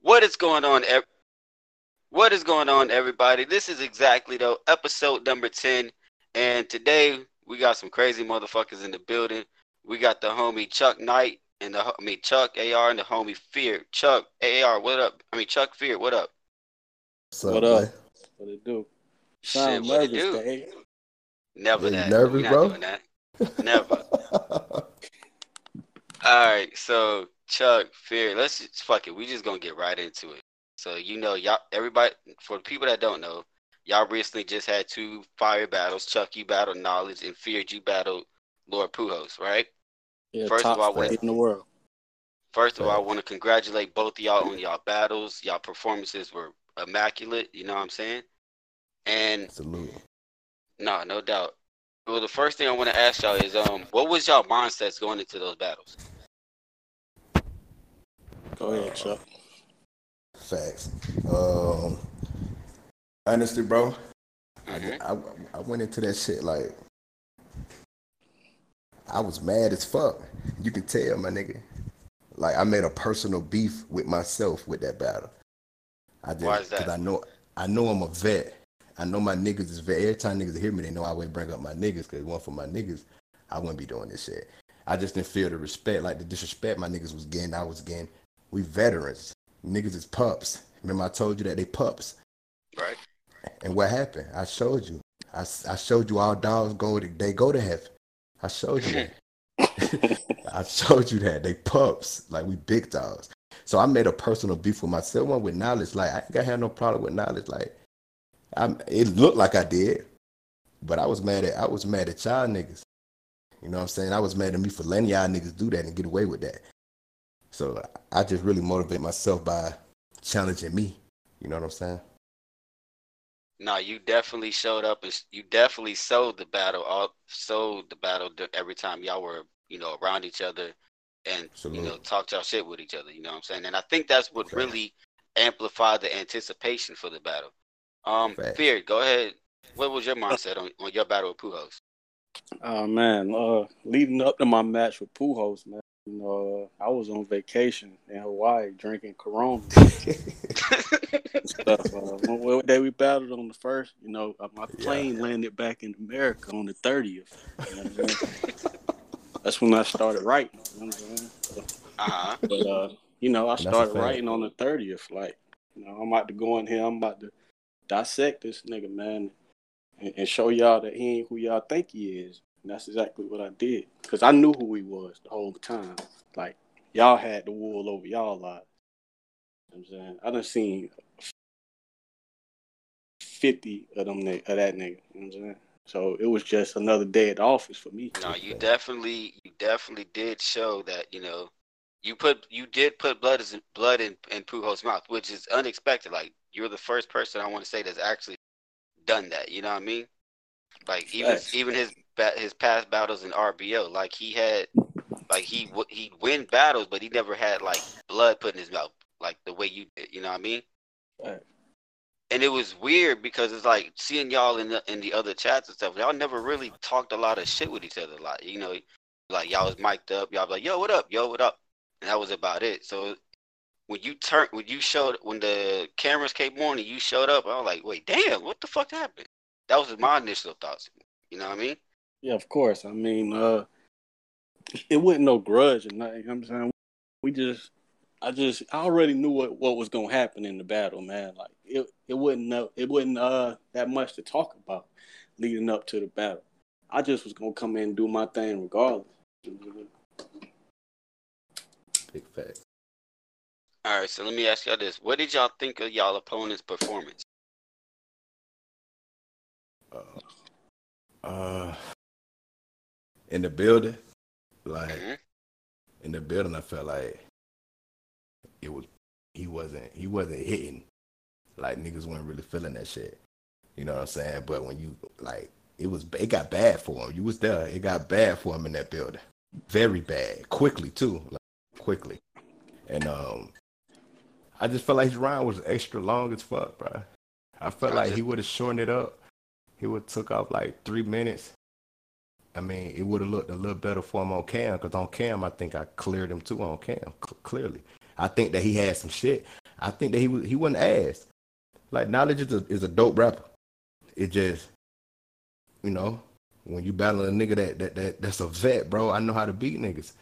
What is going on? ev- What is going on, everybody? This is Exactly Tho episode number ten, and today we got some crazy motherfuckers in the building. We got the homie Chuck Knight and the ho- I mean Chuck AR and the homie Fear. Chuck AR, what up? I mean Chuck Fear, what up? What's up, What up? boy? What it do? Shit, Sound what it do? Dave. Never Yeah, that. nervous, we not bro? doing that. Never. All right, so Chuck, Fear, let's just fuck it. We just gonna get right into it. So you know, y'all, everybody, for the people that don't know, y'all recently just had two fire battles. Chuck, you battled Knowledge, and Fear, you battled Lord Pujos, right? Yeah, First of top all, state what- in the world. First of all, I want to congratulate both of y'all on y'all battles. Y'all performances were immaculate. You know what I'm saying? And Salute. no, no doubt. Well, the first thing I want to ask y'all is, um, what was y'all mindsets going into those battles? Go ahead, Chuck. Facts. Um, honestly, bro, I, Mhm. I, I went into that shit like I was mad as fuck. You can tell, my nigga. Like I made a personal beef with myself with that battle. I just Why is that? because I know I know I'm a vet. I know my niggas is vet. Every time niggas hear me, they know I always bring up my niggas. Cause one for my niggas, I wouldn't be doing this shit. I just didn't feel the respect, like the disrespect my niggas was getting. I was getting. We veterans. Niggas is pups. Remember I told you that they pups. Right? And what happened? I showed you. I, I showed you all dogs go to they go to heaven. I showed you that. I showed you that they pups like we big dogs. So I made a personal beef with myself. One with knowledge. Like I ain't got have no problem with knowledge. Like I, it looked like I did, but I was mad at I was mad at y'all niggas. You know what I'm saying? I was mad at me for letting y'all niggas do that and get away with that. So I just really motivate myself by challenging me. You know what I'm saying? No, you definitely showed up and you definitely sold the battle. All sold the battle every time y'all were, you know, around each other, and you know, Salute. talked y'all shit with each other. You know what I'm saying? And I think that's what Facts. really amplified the anticipation for the battle. Um, Facts. Fear, go ahead. What was your mindset on, on your battle with Pujos? Oh man, uh, leading up to my match with Pujols, man, you know, uh, I was on vacation in Hawaii drinking Corona and stuff. Uh, one one day we battled on the first, you know, uh, my Yeah. plane landed back in America on the thirtieth. You know what I'm saying? That's when I started writing. You know what I'm saying? So, Uh huh. But uh, you know, I started writing on the thirtieth. Like, you know, I'm about to go in here. I'm about to dissect this nigga, man, and, and show y'all that he ain't who y'all think he is. And that's exactly what I did, cause I knew who he was the whole time. Like, y'all had the wool over y'all lives. You know I'm saying I done seen fifty of them of that nigga. You know what I'm saying? So it was just another day at the office for me. No, you definitely, you definitely did show that you know, you put, you did put blood as blood in in Pujos' mouth, which is unexpected. Like you're the first person I want to say that's actually done that. You know what I mean? Like even Facts. even his ba- his past battles in RBO, like he had, like he w- he'd win battles, but he never had like blood put in his mouth, like the way you did. You know what I mean? Facts. And it was weird because it's like seeing y'all in the in the other chats and stuff. Y'all never really talked a lot of shit with each other. Like you know, like y'all was mic'd up. Y'all like, "Yo, what up? Yo, what up?" And that was about it. So when you turn, when you showed, when the cameras came on and you showed up, I was like, "Wait, damn, what the fuck happened?" That was my initial thoughts. You know what I mean? Yeah, of course. I mean, uh, it wasn't no grudge or nothing. You know I'm saying? We just, I just, I already knew what, what was gonna happen in the battle, man. Like it, it wasn't no, it wasn't uh that much to talk about leading up to the battle. I just was gonna come in and do my thing regardless. Big fact. All right. So let me ask y'all this: What did y'all think of y'all opponent's performance? Uh, uh, in the building, like Mhm. in the building, I felt like it was he wasn't he wasn't hitting. Like niggas weren't really feeling that shit. You know what I'm saying? But when you like, it was it got bad for him. You was there. It got bad for him in that building. Very bad. Quickly too. Like, quickly. And um, I just felt like his round was extra long as fuck, bro. I felt like he would have shortened it up. He would have took off like three minutes. I mean, it would have looked a little better for him on cam because on cam, I think I cleared him too on cam, cl- clearly. I think that he had some shit. I think that he was he wasn't asked. Like knowledge is a is a dope rapper. It just, you know, when you battle a nigga that that, that that's a vet, bro. I know how to beat niggas.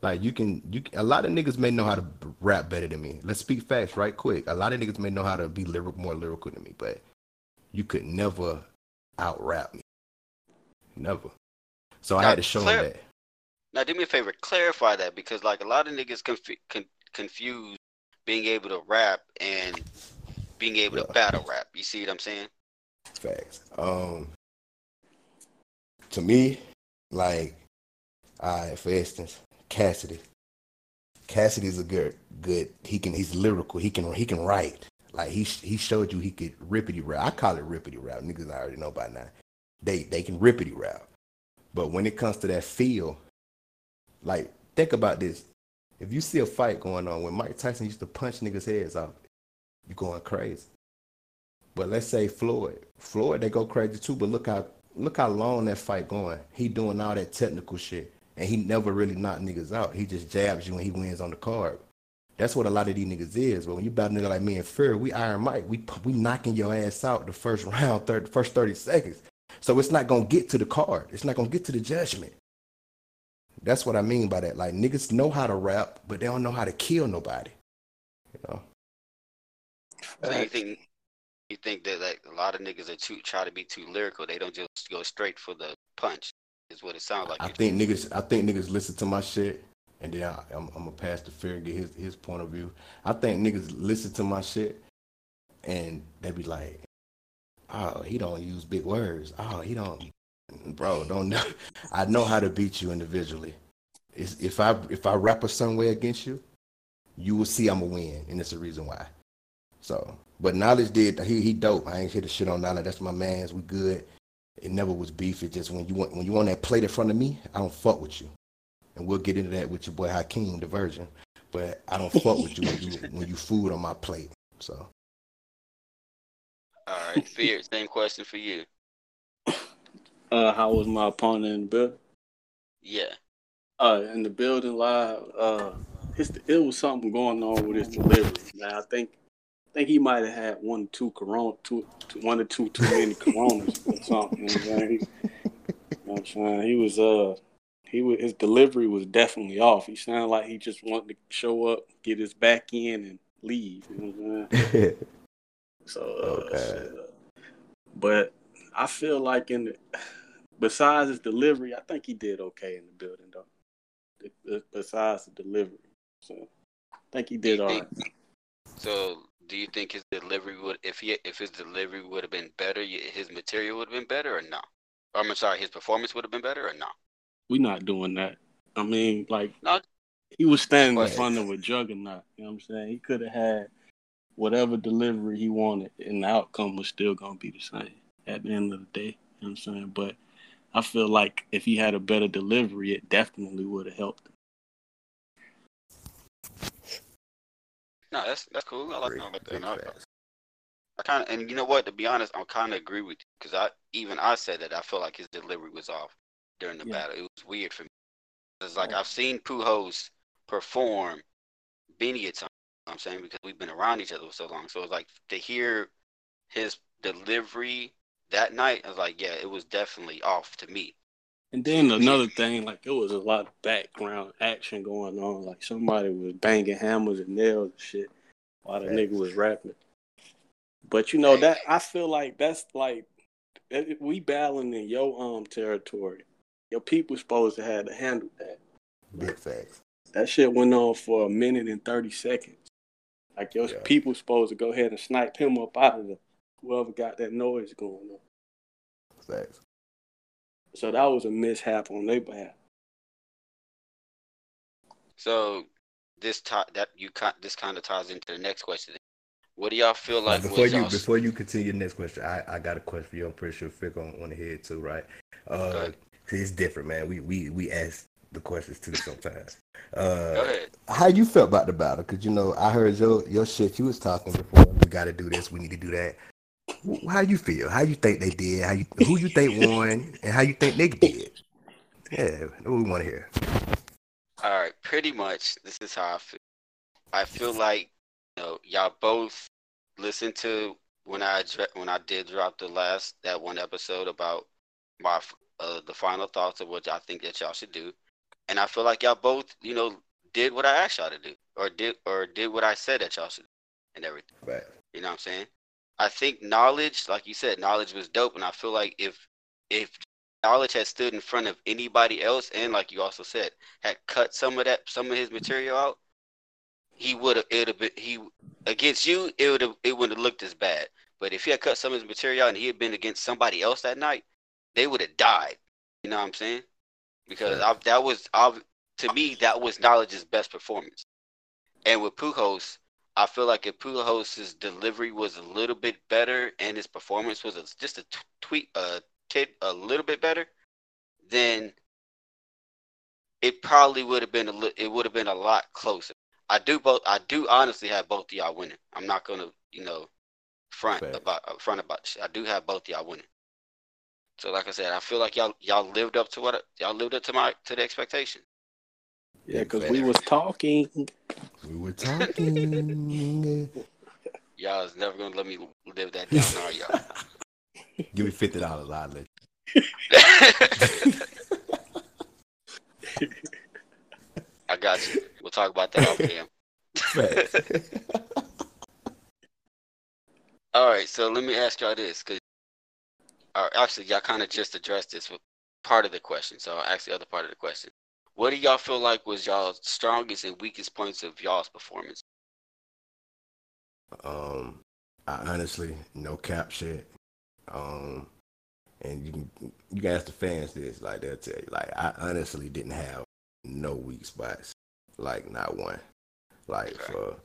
Like you can you a lot of niggas may know how to rap better than me. Let's speak facts right quick. A lot of niggas may know how to be lyrical more lyrical than me, but you could never out rap me. Never. So I had to show clar- him that. Now, do me a favor, clarify that because like a lot of niggas conf- con- confuse being able to rap and being able to battle rap. You see what I'm saying? Facts. Um, to me, like, I for instance, Cassidy. Cassidy's a good, good. He can. He's lyrical. He can. He can write. Like he he showed you he could rippity rap. I call it rippity rap. Niggas I already know by now. They they can rippity rap. But when it comes to that feel, like think about this. If you see a fight going on when Mike Tyson used to punch niggas' heads off, you're going crazy. But let's say Floyd. Floyd, they go crazy too. But look how look how long that fight going. He doing all that technical shit, and he never really knock niggas out. He just jabs you and he wins on the card. That's what a lot of these niggas is. But when you battle a nigga like me and Fury, we Iron Mike. We we knocking your ass out the first round, third, first thirty seconds. So it's not gonna get to the card. It's not gonna get to the judgment. That's what I mean by that. Like niggas know how to rap, but they don't know how to kill nobody. You know. So you think you think that like a lot of niggas are too try to be too lyrical. They don't just go straight for the punch. Is what it sounds like. I you think niggas. I think niggas listen to my shit, and then I, I'm, I'm gonna pass the fear and get his his point of view. I think niggas listen to my shit, and they be like, "Oh, he don't use big words. Oh, he don't, bro. Don't know. I know how to beat you individually. It's, if I if I rap a certain way against you, you will see I'm a win, and it's the reason why. So, but knowledge did he he dope. I ain't here to shit on knowledge. That's my man's. We good. It never was beef. It just when you want when you on that plate in front of me, I don't fuck with you. And we'll get into that with your boy Hakeem, the virgin. But I don't fuck with you when you when you food on my plate. So All right, fear. Same question for you. Uh, how was my opponent in the building? Yeah. Uh, in the building live, uh, his, it was something going on with his delivery. Man, I think, I think he might have had one or two corona, two, two, one or two too many coronas or something. You know what I'm saying? He, you know I'm saying? He was, uh, he was, his delivery was definitely off. He sounded like he just wanted to show up, get his back in, and leave. You know what I'm saying? So, uh, Okay. but I feel like in the, besides his delivery, I think he did okay in the building though. Be- be- Besides the delivery, so I think he did all right. So, do you think his delivery would, if he, if his delivery would have been better, his material would have been better, or no? I'm sorry, his performance would have been better, or no? We're not doing that. I mean, like No. he was standing in front of a juggernaut. You know what I'm saying? He could have had whatever delivery he wanted, and the outcome was still gonna be the same at the end of the day. You know what I'm saying? But I feel like if he had a better delivery, it definitely would have helped. No, that's that's cool. I like Big- I that. big I. I kind of, and you know what? To be honest, I kind of agree with you because I even I said that I feel like his delivery was off during the Yeah. battle. It was weird for me. It's like I've seen Pujols perform many a time. You know what I'm saying because we've been around each other for so long. So it's like to hear his delivery that night. I was like, yeah, it was definitely off to me. And then another thing, like it was a lot of background action going on. Like somebody was banging hammers and nails and shit while the nigga was rapping. But you know that I feel like that's like we battling in your um territory. Your people supposed to have to handle that. Big facts. That shit went on for a minute and thirty seconds. Like your Yeah. people supposed to go ahead and snipe him up out of the whoever got that noise going on. Facts. So that was a mishap on their behalf. So this ti- that you ki- this kind of ties into the next question. What do y'all feel like before you y'all- before you continue the next question, I, I got a question for you. I'm pretty sure Fick on on the head too, right? Uh, it's different, man. We we we ask the questions too sometimes. Go Uh, ahead. how you felt about the battle? Cause you know I heard your your shit. You was talking before. We got to do this. We need to do that. How you feel? How you think they did? How you who you think won? And how you think they did? Yeah, what we want to hear. All right, pretty much this is how I feel. I feel like you know, y'all both listened to when I when I did drop the last that one episode about my uh, the final thoughts of what I think that y'all should do, and I feel like y'all both, you know, did what I asked y'all to do, or did or did what I said that y'all should, do and everything. Right. You know what I'm saying? I think knowledge, like you said, knowledge was dope, and I feel like if if knowledge had stood in front of anybody else, and like you also said, had cut some of that some of his material out, he would have it have been he against you. It would have it wouldn't have looked as bad. But if he had cut some of his material out and he had been against somebody else that night, they would have died. You know what I'm saying? Because I, that was I, to me that was knowledge's best performance. And with Pujols, I feel like if Pujols' delivery was a little bit better and his performance was a, just a t- tweet, a tit, a little bit better, then it probably would have been a li- it would have been a lot closer. I do both. I do honestly have both of y'all winning. I'm not gonna, you know, front Fair. about uh, front about. I do have both of y'all winning. So, like I said, I feel like y'all y'all lived up to what y'all lived up to my to the expectation. Yeah, because we was talking. We were talking. Y'all is never gonna let me live that down, are y'all? Give me fifty dollars, I'll let I got you. We'll talk about that off cam. All right, so let me ask y'all this, actually, y'all kind of just addressed this with part of the question. So I'll ask the other part of the question. What do y'all feel like was y'all's strongest and weakest points of y'all's performance? Um, I honestly no cap shit. Um, and you can you can ask the fans this, like they'll tell you, like I honestly didn't have no weak spots, like not one. Like Okay. for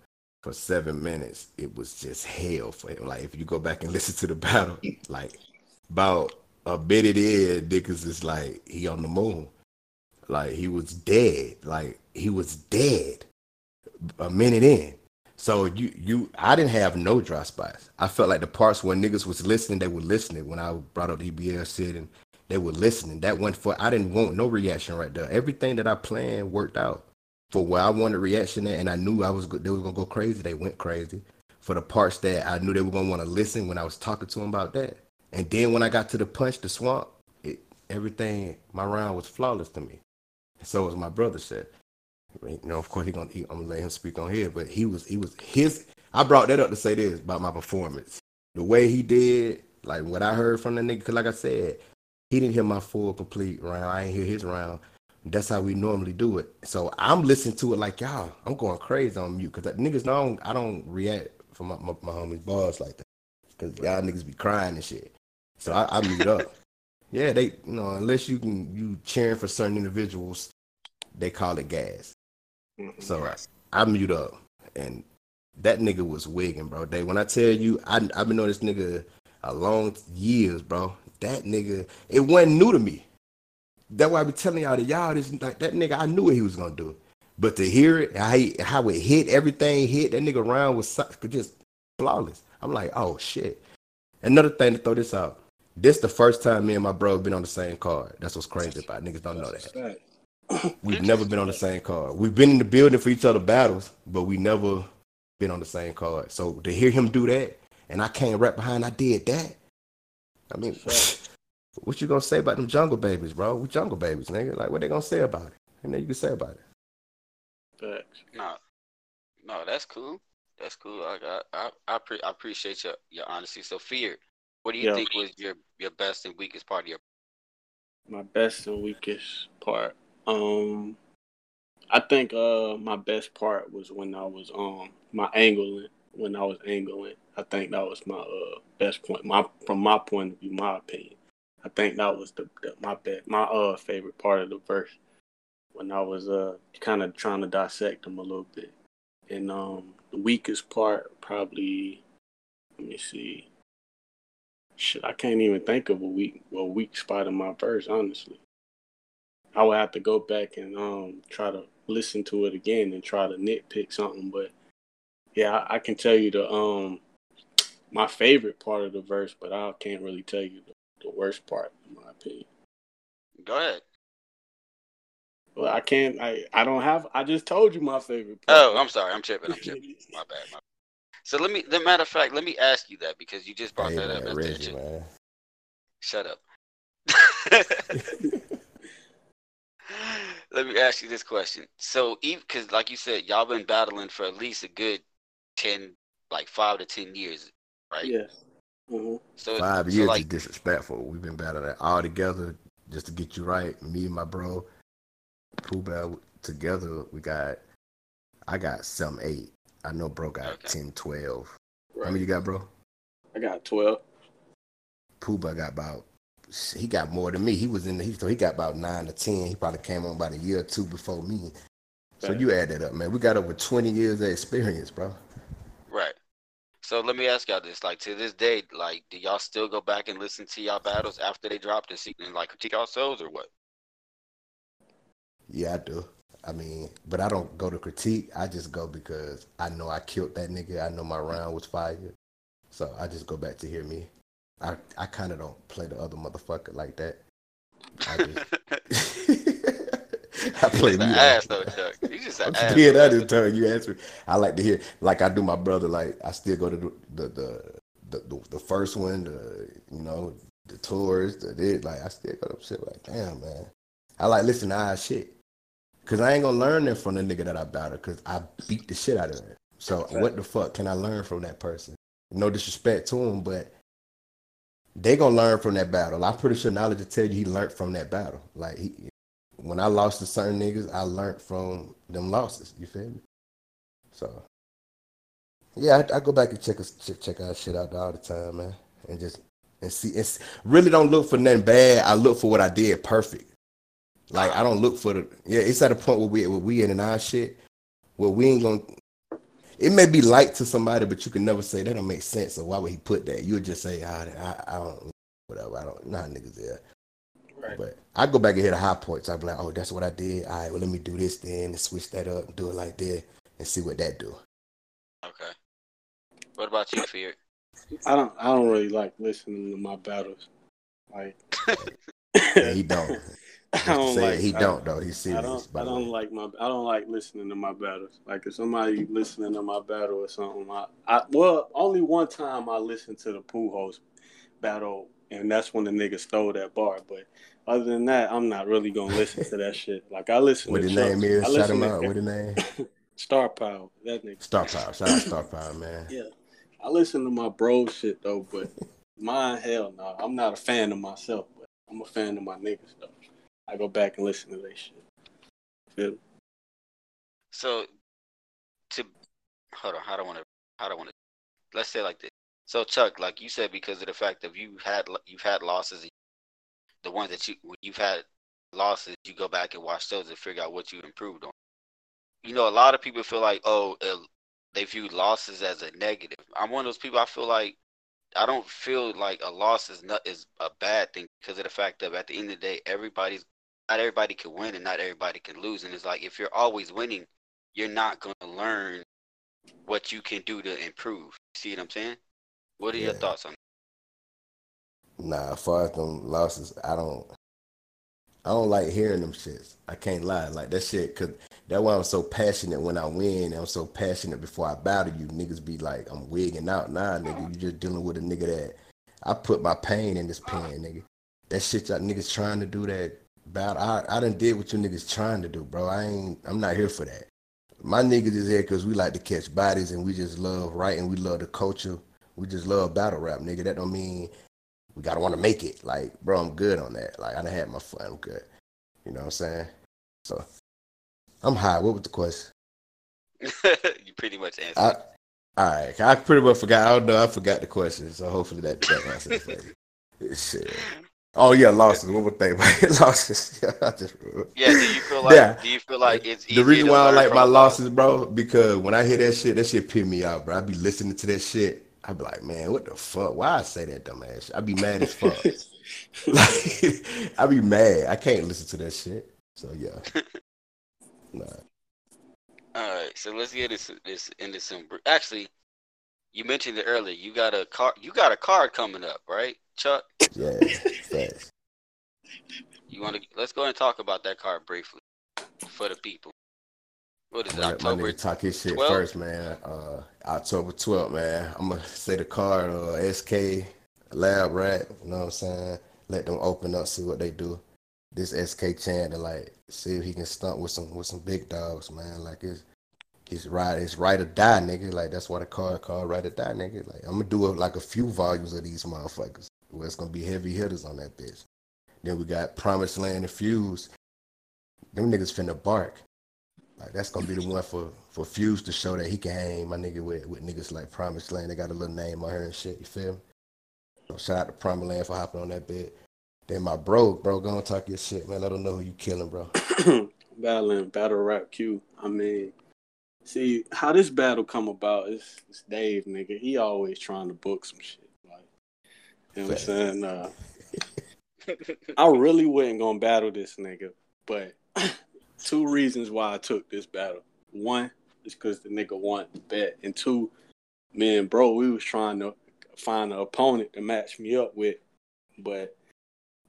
for seven minutes, it was just hell for him. Like if you go back and listen to the battle, like about a it is, Dickens is like he on the moon. Like he was dead. Like he was dead a minute in. So you you I didn't have no dry spots. I felt like the parts where niggas was listening, they were listening. When I brought up EBL shit and they were listening. That went for I didn't want no reaction right there. Everything that I planned worked out. For where I wanted reaction at, and I knew I was they were gonna go crazy, they went crazy. For the parts that I knew they were gonna want to listen when I was talking to them about that. And then when I got to the punch, the swamp, it everything my round was flawless to me. So was my brother said. You know, of course he gonna he, I'm gonna let him speak on here, but he was he was his I brought that up to say this about my performance. The way he did, like what I heard from the nigga, cause like I said, he didn't hear my full complete round. I ain't hear his round. That's how we normally do it. So I'm listening to it like y'all. I'm going crazy on mute because niggas don't, I don't react for my, my, my homies bars like that. Cause y'all niggas be crying and shit. So I, I mute up. Yeah, they you know unless you can you cheering for certain individuals, they call it gas. Mhm. So I mute up, and that nigga was wigging, bro. They when I tell you, I I've been knowing this nigga a long years, bro. That nigga, it wasn't new to me. That's why I be telling y'all that y'all this like that nigga. I knew what he was gonna do, but to hear it, how he, how it hit everything, hit that nigga round was just flawless. I'm like, oh shit. Another thing to throw this out. This the first time me and my bro have been on the same card. That's what's crazy about it. niggas don't know that. We've never been on the same card. We've been in the building for each other battles, but we never been on the same card. So to hear him do that, and I came right behind, I did that. I mean, what you gonna say about them jungle babies, bro? We jungle babies, nigga. Like, what they gonna say about it? And then you can say about it. Facts. No, no, that's cool. That's cool. I got, I, I, pre- I appreciate your, your honesty. So, fear. What do you Yeah. think was your, your best and weakest part of your? My best and weakest part. Um, I think uh my best part was when I was um my angling when I was angling. I think that was my uh best point. My from my point of view, my opinion. I think that was the, the my best my uh favorite part of the verse when I was uh kind of trying to dissect them a little bit. And um the weakest part probably let me see. Shit, I can't even think of a weak a weak spot in my verse, honestly. I would have to go back and um try to listen to it again and try to nitpick something. But yeah, I, I can tell you the um my favorite part of the verse, but I can't really tell you the, the worst part, in my opinion. Go ahead. Well, I can't. I I don't have. I just told you my favorite. Part. Oh, I'm sorry. I'm tripping. I'm tripping. My bad. My So let me, the matter of fact, let me ask you that because you just brought Hey, that up. man, That's Reggie, the- man. Shut up. Let me ask you this question. So, even because, like you said, y'all been battling for at least a good ten, like five to ten years, right? Yeah. hmm So, Five so years like, is disrespectful. We've been battling all together just to get you right. Me and my bro, Pooh Bear, together, we got, I got some eight. I know bro got Okay. 10, 12. How many you got, bro? I got twelve. Pooh Bear got about, he got more than me. He was in the, he, so he got about nine to 10. He probably came on about a year or two before me. So you add that up, man. We got over 20 years of experience, bro. right. So let me ask y'all this: like to this day, like, do y'all still go back and listen to y'all battles after they dropped and see and like critique yourselves or what? Yeah, I do. I mean, but I don't go to critique. I just go because I know I killed that nigga. I know my round was fire. So I just go back to hear me. I, I kind of don't play the other motherfucker like that. I just I play me. ass though, Chuck. You just an ass. scared though. I you answer. I like to hear like I do my brother. Like I still go to the the the the, the, first one. The you know the tours. The like I still go to shit like damn man. I like listen to our shit because I ain't gonna learn that from the nigga that I battled, because I beat the shit out of him. So what the fuck can I learn from that person? No disrespect to him, but they gonna learn from that battle. I'm pretty sure knowledge will tell you he learned from that battle. Like he, when I lost to certain niggas, I learned from them losses. You feel me? So yeah, I, I go back and check check, check our shit out all the time, man, and just and see. It's really don't look for nothing bad. I look for what I did perfect. Like I don't look for the yeah. It's at a point where we where we in and our shit where we ain't gonna. It may be light to somebody, but you can never say that don't make sense. So why would he put that? You would just say, ah, I, I don't, whatever. I don't, not niggas there. Right. But I go back and hit the high points. I be like, oh, that's what I did. All right, well, let me do this then and switch that up and do it like that and see what that do. Okay. What about you, Fear? I don't. I don't really like listening to my battles. Like And he don't. I don't say like. he I- don't though. He's I serious. don't. I don't way. like my. I don't like listening to my battles. Like if somebody listening to my battle or something, I, I well, only one time I listened to the host battle, and that's when the nigga stole that bar. But other than that, I'm not really gonna listen to that shit. Like I listen to What to his Chuck. name is? Shout him out. What his name? Star Power. That nigga. Star Power. Shout out Star Power, man. Yeah, I listen to my bro shit though, but mine, hell no. I'm not a fan of myself, but I'm a fan of my niggas though. I go back and listen to their shit. Feel? So, to hold on, I want to? I want to? Let's say like this. So, Chuck, like you said, because of the fact that you had you've had losses, the ones that you you've had losses, you go back and watch those and figure out what you improved on. You know, a lot of people feel like, oh, uh, they view losses as a negative. I'm one of those people. I feel like I don't feel like a loss is not is a bad thing because of the fact that at the end of the day, everybody's not everybody can win and not everybody can lose. And it's like if you're always winning, you're not going to learn what you can do to improve. See what I'm saying? What are your thoughts on Nah, as far as them losses, I don't. I don't like hearing them shits. I can't lie, like that shit. Cause that's why I'm so passionate when I win. I'm so passionate before I battle you. Niggas be like, I'm wigging out. Nah, nigga, you just dealing with a nigga that I put my pain in this pen, nigga. That shit y'all niggas trying to do that battle. I I done did what you niggas trying to do, bro. I ain't. I'm not here for that. My niggas is here because we like to catch bodies and we just love writing. We love the culture. We just love battle rap, nigga. That don't mean we gotta want to make it. Like, bro, I'm good on that. Like, I done had my fun. I'm good. You know what I'm saying? So, I'm high. What was the question? you pretty much answered. I, all right, I pretty much forgot. I don't know. I forgot the question. So hopefully that that answers it. Shit. Oh yeah, losses. One more thing, losses. Yeah, I just. yeah, do you feel like Yeah. do you feel like it's The reason why I like my loss? losses, bro, because when I hear that shit, that shit piss me off, bro. I be listening to that shit. I be like, man, what the fuck? Why I say that dumb ass shit? I be mad as fuck. like, I be mad. I can't listen to that shit. So yeah. Nah. All right, so let's get this this into some. Actually, you mentioned it earlier. You got a car. You got a card coming up, right, Chuck? Yeah. You want to? Let's go and talk about that card briefly for the people. What is it? let my nigga talk his shit 12th? first, man. Uh, October 12th, man. I'm gonna say the card, uh, SK Lab Rat. You know what I'm saying? Let them open up, see what they do. This SK Chan to like see if he can stunt with some with some big dogs, man. Like it's he's right, it's right or die, nigga. Like that's why the card called right or die, nigga. Like I'm gonna do a, like a few volumes of these motherfuckers. Where it's gonna be heavy hitters on that bitch. Then we got Promised Land and Fuse. Them niggas finna bark. Like that's gonna be the one for for Fuse to show that he can hang my nigga with with niggas like Promised Land. They got a little name on here and shit. You feel me? So shout out to Promised Land for hopping on that bit. Then my bro, bro, go and talk your shit, man. Let them know who you killing, bro. battling battle rap Q. I mean, see how this battle come about is it's Dave, nigga. He always trying to book some shit. You know what I'm saying? Uh, I really wasn't gonna battle this nigga, but two reasons why I took this battle. One is because the nigga wanted to bet, and two, me and bro, we was trying to find an opponent to match me up with, but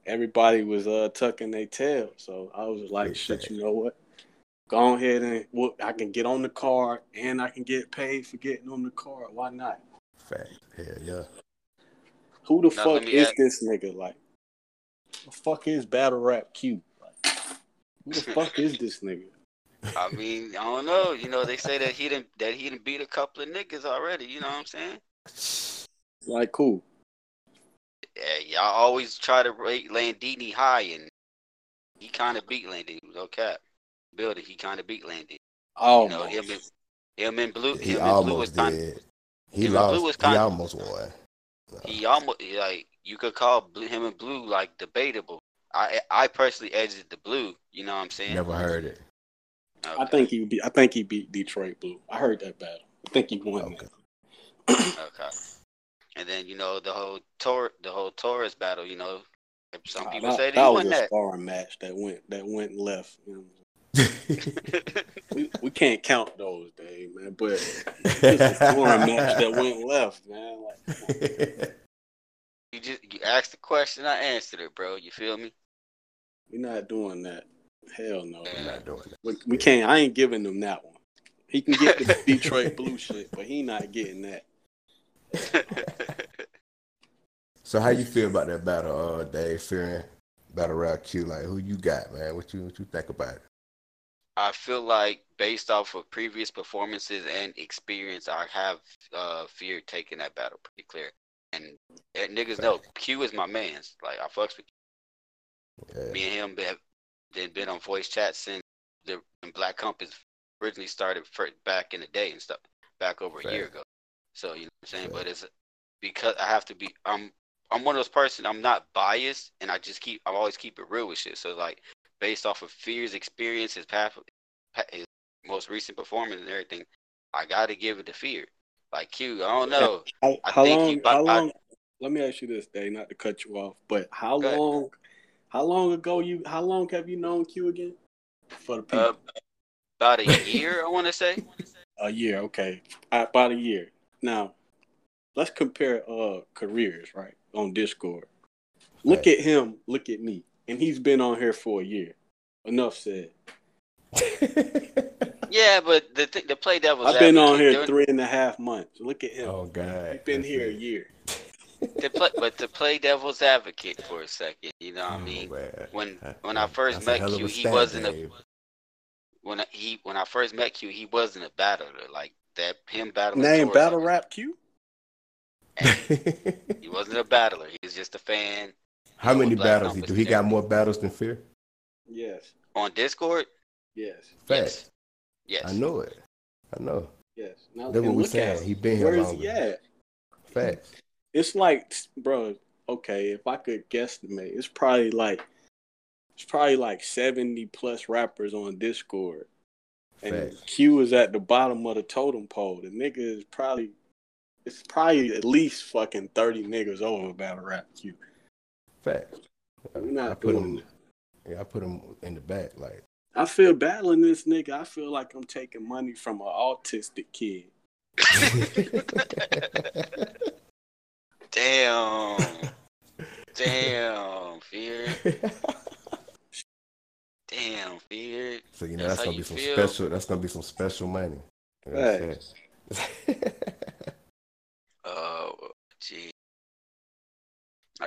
everybody was uh tucking their tail. So I was like, shit, you know what? Go ahead and well, I can get on the card and I can get paid for getting on the card. Why not? Fact. Hell yeah. Who the Now, fuck is ask- this nigga? Like, the fuck is battle rap Q? Like, who the fuck is this nigga? I mean, I don't know. You know, they say that he didn't that he didn't beat a couple of niggas already. You know what I'm saying? Like, cool. Yeah, y'all always try to rate Landini high, and he kind of beat Landini. No cap. Building, he kind of beat Landini. Oh, You know, him and him and Blue, He him and Blue was almost kind. did. He him and Blue lost. was He kinda- almost won. He almost like you could call Blue, him and Blue like debatable. I I personally edged the Blue. You know what I'm saying? Never heard it. I think he beat. I think he beat Detroit Blue. I heard that battle. I think he won. Okay. Okay. And then you know the whole Tor the whole Taurus battle. You know, some people Uh, say that, that he was won a that. sparring match that went that went left. You know, we, we can't count those, Dave, man. But it's a sparring match that went left, man. Like, you just you asked the question, I answered it, bro. You feel me? we're not doing that. Hell no. We're not doing that. We, we can't. I ain't giving them that one. He can get the Detroit Blue shit, but he not getting that. So how you feel about that battle, uh, Dave? Fearing battle rap Q, like who you got, man? What you what you think about it? I feel like based off of previous performances and experience, I have uh, fear taking that battle pretty clear. And, and niggas know Q is my man's. Like I fucks with Yeah. me and him have then been on voice chat since the Black Compass originally started back in the day and stuff, back over a year ago. So you know what I'm saying, Right. but it's because I have to be. I'm I'm one of those person. I'm not biased, and I just keep. I always keep it real with shit. So like based off of fears, experience, his past, his most recent performance and everything, I got to give it to fear. Like Q, I don't know. How, I how think long? about- how I- long? let me ask you this, Dave. Not to cut you off, but how ahead. long? How long ago you? How long have you known Q again? For the people, Uh, about a year, I want to say. a year. Okay, about a year. Now, let's compare uh careers, right? On Discord. Look Right. at him. Look at me, and he's been on here for a year. Enough said. Yeah, but the th- the play devil's I've been on here during- three and a half months. Look at him. oh God. He's been That's here a year. to play, but to play devil's advocate for a second, you know what I Oh, mean? man. When when I first that's met hell of Q, a he stat, wasn't a when I, he when I first met Q, he wasn't a battler like that. Him battling Name Taurus, battle rap Q. He wasn't a battler. He was just a fan How many battles he do? He got more battles than Fear. Yes. on Discord. Yes. Facts. Yes, yes. I know it. I know. Yes. Now That's what and we look at saying. He been here Where is longer. he at? Facts. It's like, bro. Okay, if I could guesstimate, it's probably like it's probably like seventy plus rappers on Discord, and Facts. Q is at the bottom of the totem pole. The nigga is probably it's probably at least fucking thirty niggas over about battle rap Q. Facts. We're not I put doing him. Yeah, I put him in the back. Like I feel battling this nigga. I feel like I'm taking money from an autistic kid. Damn, damn, fear. Damn, fear. so you know That's that's, gonna be some feel? Special. That's gonna be some special money. You know what I'm saying? Oh, gee.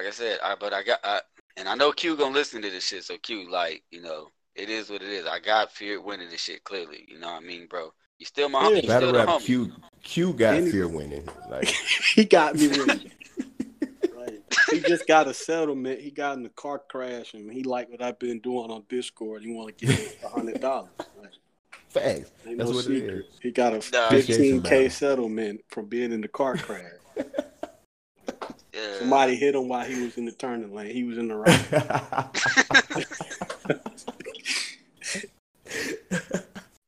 Like I said, I but I got, I, and I know Q gonna listen to this shit. So Q, like, you know, it is what it is. I got fear winning this shit clearly. You know what I mean, bro? You still my homie. You Battle still rap homie. Q Q got Any- fear winning. Like he got me with it. He just got a settlement. He got in the car crash and he liked what I've been doing on Discord. He want to get a hundred dollars. Like, facts. That's no what secret. it is. He got a fifteen k settlement from being in the car crash. Yeah. Somebody hit him while he was in the turning lane. He was in the right.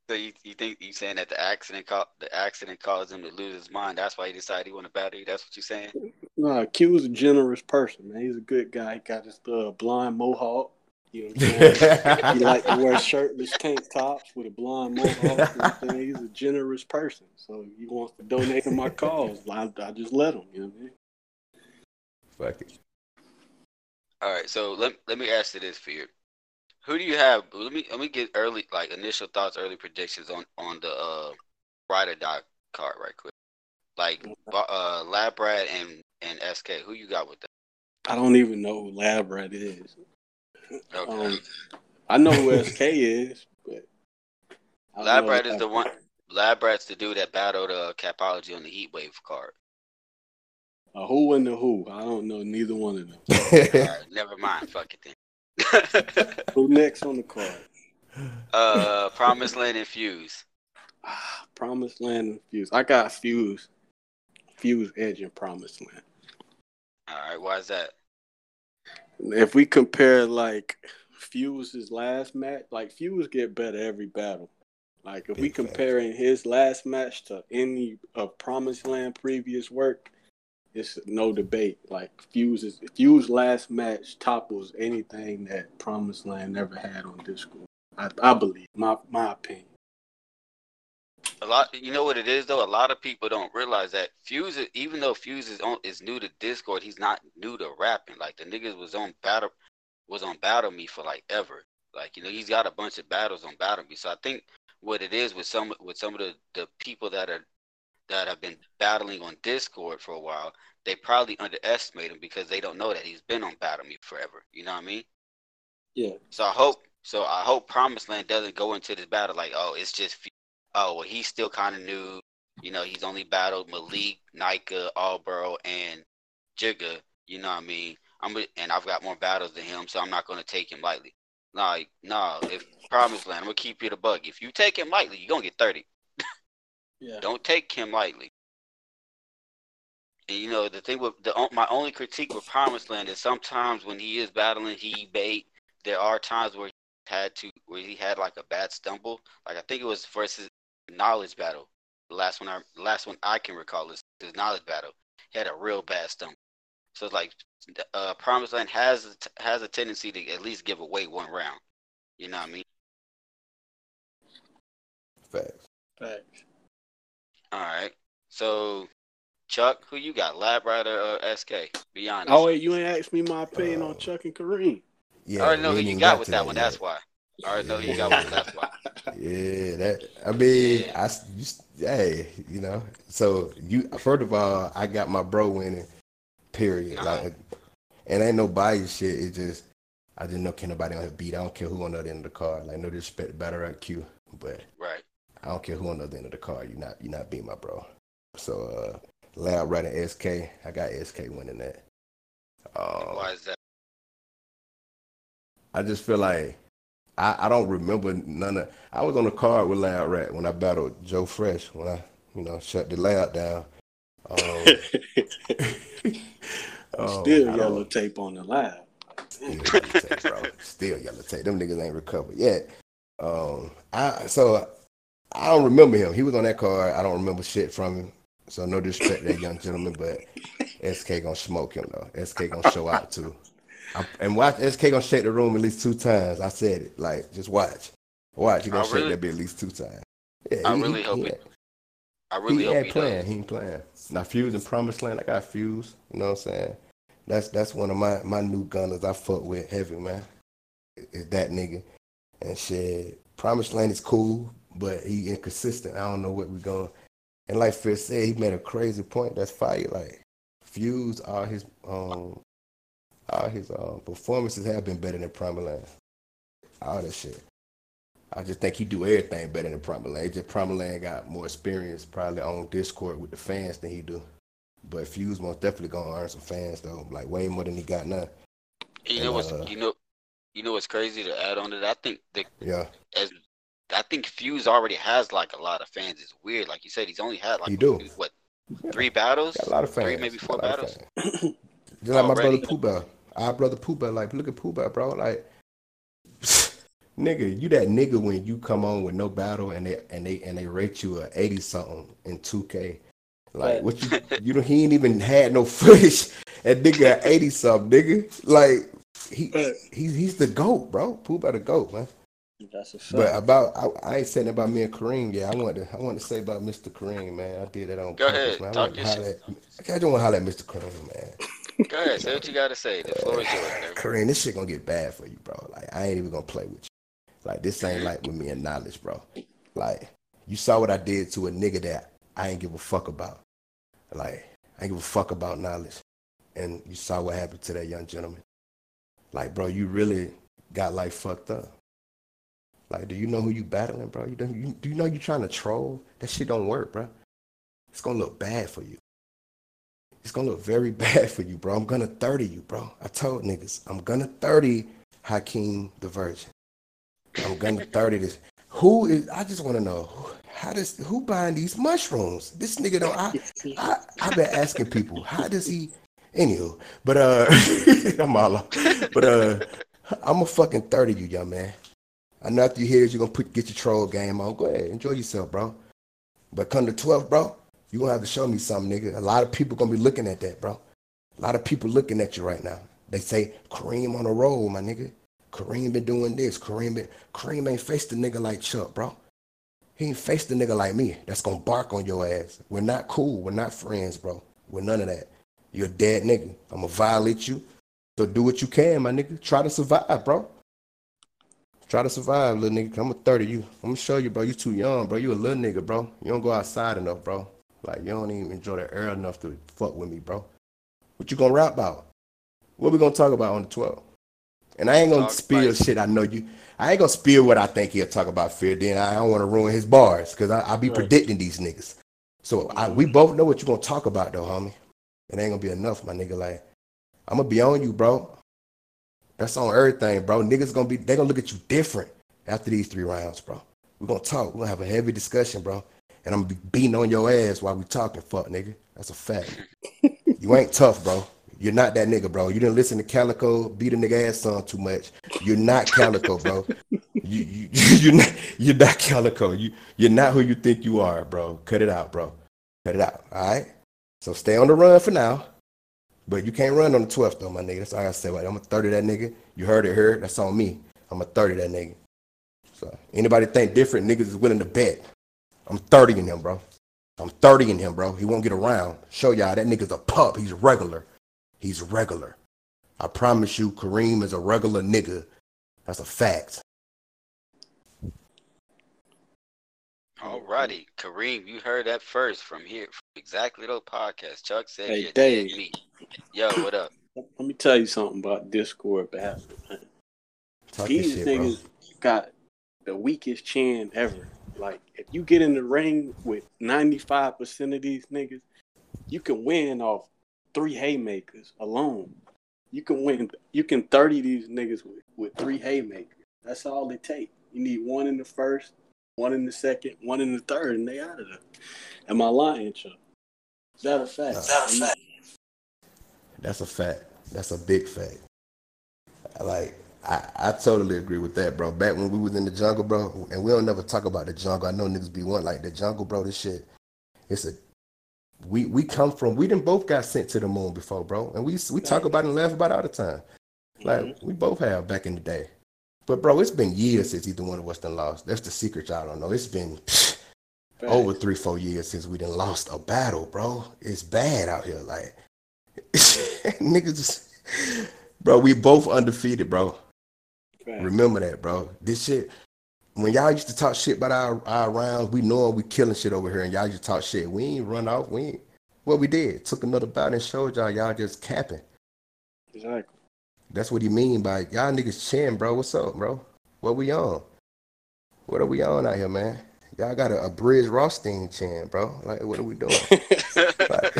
So you, you think you saying that the accident co- the accident caused him to lose his mind? That's why he decided he wanted to battle you. That's what you're saying? No, Q was a generous person, man. He's a good guy. He got his uh, blonde mohawk. You know what I'm saying? he like to wear shirtless tank tops with a blonde mohawk. You know what I'm saying? He's a generous person. So he wants to donate to my cause. I, I just let him, you know what I mean? Fuck it. All right. So let let me ask you this, Fear. Who do you have? Let me let me get early like initial thoughts, early predictions on on the uh rider dot card right quick. Like uh Lab Rat and and SK. Who you got with that? I don't even know who Lab Rat is. Okay. Um, I know who SK is, but I don't Lab Rat is the one. Rat. Lab Rat's the dude that battled uh Capology on the Heat Wave card. Uh, who and the who? I don't know neither one of them. All right, never mind. Fuck it then. Who next on the card? uh, Promised Land and Fuse. Ah, Promised Land and Fuse. I got Fuse. Fuse Edge and Promised Land. All right, why is that? If we compare like Fuse's last match, like Fuse get better every battle. Like if we Big facts. comparing his last match to any of Promised Land previous work, it's no debate. Like Fuse's Fuse last match topples anything that Promised Land ever had on Discord. I, I believe my my opinion. A lot, you know what it is though. A lot of people don't realize that Fuse, even though Fuse is on is new to Discord, he's not new to rapping. Like the niggas was on battle, was on Battle Me for like ever. Like you know, he's got a bunch of battles on Battle Me. So I think what it is with some with some of the the people that are that have been battling on Discord for a while, they probably underestimate him because they don't know that he's been on Battle Me forever. You know what I mean? Yeah. So I hope so I hope Promised Land doesn't go into this battle like, oh, it's just oh well he's still kinda new. You know, he's only battled Malik, Nika, Albro, and Jigga, you know what I mean? I'm and I've got more battles than him, so I'm not gonna take him lightly. Like, no, if Promised Land, I'm gonna keep you the bug. If you take him lightly, you're gonna get thirty. Yeah. Don't take him lightly. And you know the thing with the my only critique with Promised Land is sometimes when he is battling, he bait. There are times where he had to where he had like a bad stumble. Like I think it was versus knowledge battle. The last one I last one I can recall is his knowledge battle. He had a real bad stumble. So it's like uh, Promised Land has has a tendency to at least give away one round. You know what I mean? Facts. Facts. All right. So Chuck, who you got? Lab Rider or SK? Be honest. Oh wait, you ain't asked me my opinion Uh, on Chuck and Kareem. Yeah, I already know we who you got with that one. yet. That's why. I already know who you got with. That's why. Yeah, that. I mean, Yeah. I s- you, hey, you know. So you first of all, I got my bro winning. Period. Uh-huh. Like, and ain't no bias shit. It just I just know can nobody on his beat. I don't care who on the other end of the car. Like no disrespect, to Battle Rap Q, but Right. I don't care who on the other end of the card. You're not you're not beating my bro. So uh, Lab Rat at SK. I got SK winning that. And Um, why is that? I just feel like I, I don't remember none of. I was on the card with Lab Rat when I battled Joe Fresh when I you know shut the layout down. Um, um, Still yellow tape on the lab. Still yellow tape, bro. Still yellow tape. Them niggas ain't recovered yet. Um, I so I don't remember him. He was on that card. I don't remember shit from him. So no disrespect to that young gentleman, but SK gonna smoke him though. SK gonna show out too. I, and watch SK gonna shake the room at least two times. I said it. Like just watch, watch. He gonna I shake really- that bit at least two times. Yeah, I he- really he, hope he, it- I really he hope ain't he playing. does. He ain't playing. Now Fuse and Promised Land, I got Fuse. You know what I'm saying? That's that's one of my my new gunners I fuck with heavy man. Is that nigga? And shit, Promised Land is cool, but he inconsistent. I don't know what we're going. And like Phil said, he made a crazy point. That's fire. Like Fuse, all his um, all his uh, performances have been better than Primer All that shit. I just think he do everything better than Promised Land. Just Primer got more experience probably on Discord with the fans than he do. But Fuse most definitely gonna earn some fans though, like way more than he got now. You know what's uh, you know you know what's crazy to add on to that? I think the yeah as I think Fuse already has like a lot of fans. It's weird, like you said, he's only had like he do. what three battles? Got a lot of fans. Three maybe four battles. Just like my brother Pooh our brother Pooh like look at Pooh bro, like. nigga, you that nigga when you come on with no battle and they and they and they rate you a eighty something in two K. Like what you you know he ain't even had no footage and nigga eighty something nigga like he he's he's the goat bro Pooh the goat man. That's a fact. But about I, I ain't saying about me and Kareem. Yeah, I want to I want to say about Mr. Kareem, man. I did that on Go purpose, ahead. man. I, Talk want your shit. at, I just want to holler at Mr. Kareem, man. Go ahead, say what you gotta say. The floor is yours. Baby. Kareem, this shit gonna get bad for you, bro. Like I ain't even gonna play with you. Like this ain't like with me and knowledge, bro. Like you saw what I did to a nigga that I ain't give a fuck about. Like I ain't give a fuck about knowledge. And you saw what happened to that young gentleman. Like, bro, you really got like fucked up. Like, do you know who you battling, bro? You, you, do you know you trying to troll? That shit don't work, bro. It's gonna look bad for you. It's gonna look very bad for you, bro. I'm gonna 30 you, bro. I told niggas, I'm gonna 30 Hakeem the Virgin. I'm gonna 30 this. Who is? I just want to know how does who buying these mushrooms? This nigga don't. I I I've been asking people how does he. Anywho, but uh, I'm all. But uh, I'm a fucking 30 you, young man. I know you hear you're gonna put get your troll game on. Go ahead, enjoy yourself, bro. But come to 12, bro, you're gonna have to show me something, nigga. A lot of people gonna be looking at that, bro. A lot of people looking at you right now. They say Kareem on a roll, my nigga. Kareem been doing this. Kareem been Kareem ain't faced a nigga like Chuck, bro. He ain't faced a nigga like me that's gonna bark on your ass. We're not cool. We're not friends, bro. We're none of that. You're a dead nigga. I'm gonna violate you. So do what you can, my nigga. Try to survive, bro. Try to survive, little nigga. I'm a 30 you. I'm gonna show you, bro. You too young, bro. You a little nigga, bro. You don't go outside enough, bro. Like you don't even enjoy the air enough to fuck with me, bro. What you gonna rap about? What we gonna talk about on the 12? And I ain't gonna talk spill shit. I know you. I ain't gonna spill what I think he'll talk about. Fear. Then I don't want to ruin his bars because I, will be right. predicting these niggas. So I, we both know what you gonna talk about, though, homie. It ain't gonna be enough, my nigga. Like I'm gonna be on you, bro. That's on everything, bro. Niggas gonna be. They gonna look at you different after these three rounds, bro. We're gonna talk. We're gonna have a heavy discussion, bro. And I'm gonna be beating on your ass while we talking, fuck, nigga. That's a fact. you ain't tough, bro. You're not that nigga, bro. You didn't listen to Calico beat a nigga ass song too much. You're not Calico, bro. you you you're not you're not Calico. You you're not who you think you are, bro. Cut it out, bro. Cut it out. All right. So stay on the run for now. But you can't run on the 12th though, my nigga. That's all I said. I'm a 30 that nigga. You heard it here. That's on me. I'm a 30 that nigga. So anybody think different, niggas is willing to bet. I'm 30 in him, bro. I'm 30 in him, bro. He won't get around. Show y'all that nigga's a pup. He's regular. He's regular. I promise you, Kareem is a regular nigga. That's a fact. Alrighty, Kareem, you heard that first from here, from Exactly Tho podcast. Chuck said, "Hey, Dave, me. Yo, what up?" Let me tell you something about Discord battle, man. Talk These shit, niggas bro. got the weakest chin ever. Like, if you get in the ring with ninety five percent of these niggas, you can win off three haymakers alone. You can win. You can thirty these niggas with, with three haymakers. That's all it takes. You need one in the first, one in the second, one in the third, and they out of there. Am I lying, Chuck? Is that a fact? Is that a fact? That's a fact. That's a big fact. Like I, I totally agree with that, bro. Back when we was in the jungle, bro, and we don't never talk about the jungle. I know niggas be one like the jungle, bro. This shit, it's a we we come from we didn't both got sent to the moon before, bro. And we we talk about it and laugh about it all the time. Like mm-hmm. we both have back in the day. But bro, it's been years since either one of us done lost. That's the secret y'all don't know. It's been over three, four years since we done lost a battle, bro. It's bad out here. Like niggas bro, we both undefeated, bro. Remember that, bro. This shit, when y'all used to talk shit about our, our rounds, we know we killing shit over here, and y'all used to talk shit. We ain't run off. We ain't. What we did took another bout and showed y'all y'all just capping. Exactly. That's what he mean by y'all niggas chin, bro. What's up, bro? What we on? What are we on out here, man? Y'all got a, a Brizz Rawsteen chin, bro. Like, what are we doing? like,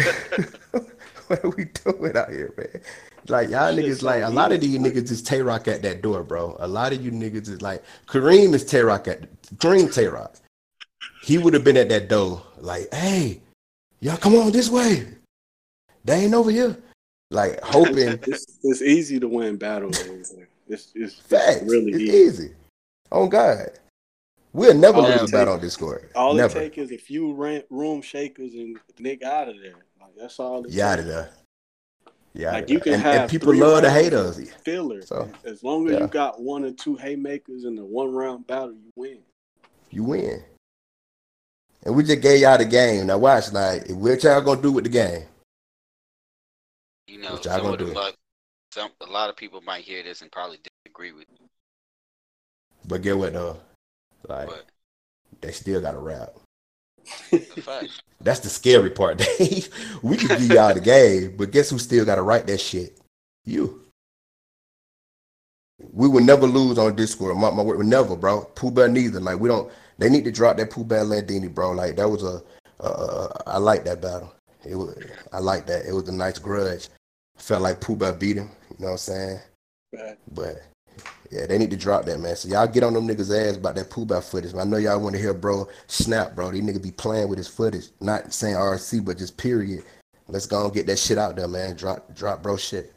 what are we doing out here, man? Like y'all Shit niggas, so like a lot of easy. these niggas is Tay Roc at that door, bro. A lot of you niggas is like Kareem is Tay Roc at Kareem Tay Roc. He would have been at that door, like, hey, y'all come on this way. They ain't over here. Like hoping it's, it's easy to win battles. It's, it's, facts. it's really it's easy. easy. On God. We'll never All lose a battle take- on Discord. All never. it take is a few rent room shakers and the nigga out of there. Like that's all. It Yeah, out takes. of there. Yeah, Like you can and, have and people love to rounds hate us. Filler. So, as long as yeah. you got one or two haymakers in the one round battle, you win. You win. And we just gave y'all the game. Now watch, like, what y'all gonna do with the game? You know, What y'all gonna do? luck, some a lot of people might hear this and probably disagree with you, But get what though? Like, but they still gotta rap. a fact. That's the scary part. Dave. we can give y'all the game, but guess who still gotta write that shit? You. We will never lose on Discord. My, my word, never, bro. Pooh Bear neither. Like we don't. They need to drop that Pooh Bear Landini, bro. Like that was a. Uh, I like that battle. It was. I like that. It was a nice grudge. Felt like Pooh Bear beat him. You know what I'm saying? Right. But yeah, they need to drop that, man. So y'all get on them niggas' ass about that Pooh Bear footage. I know y'all want to hear, bro. Snap, bro. These niggas be playing with his footage. Not saying RC, but just period. Let's go and get that shit out there, man. Drop, drop, bro. Shit.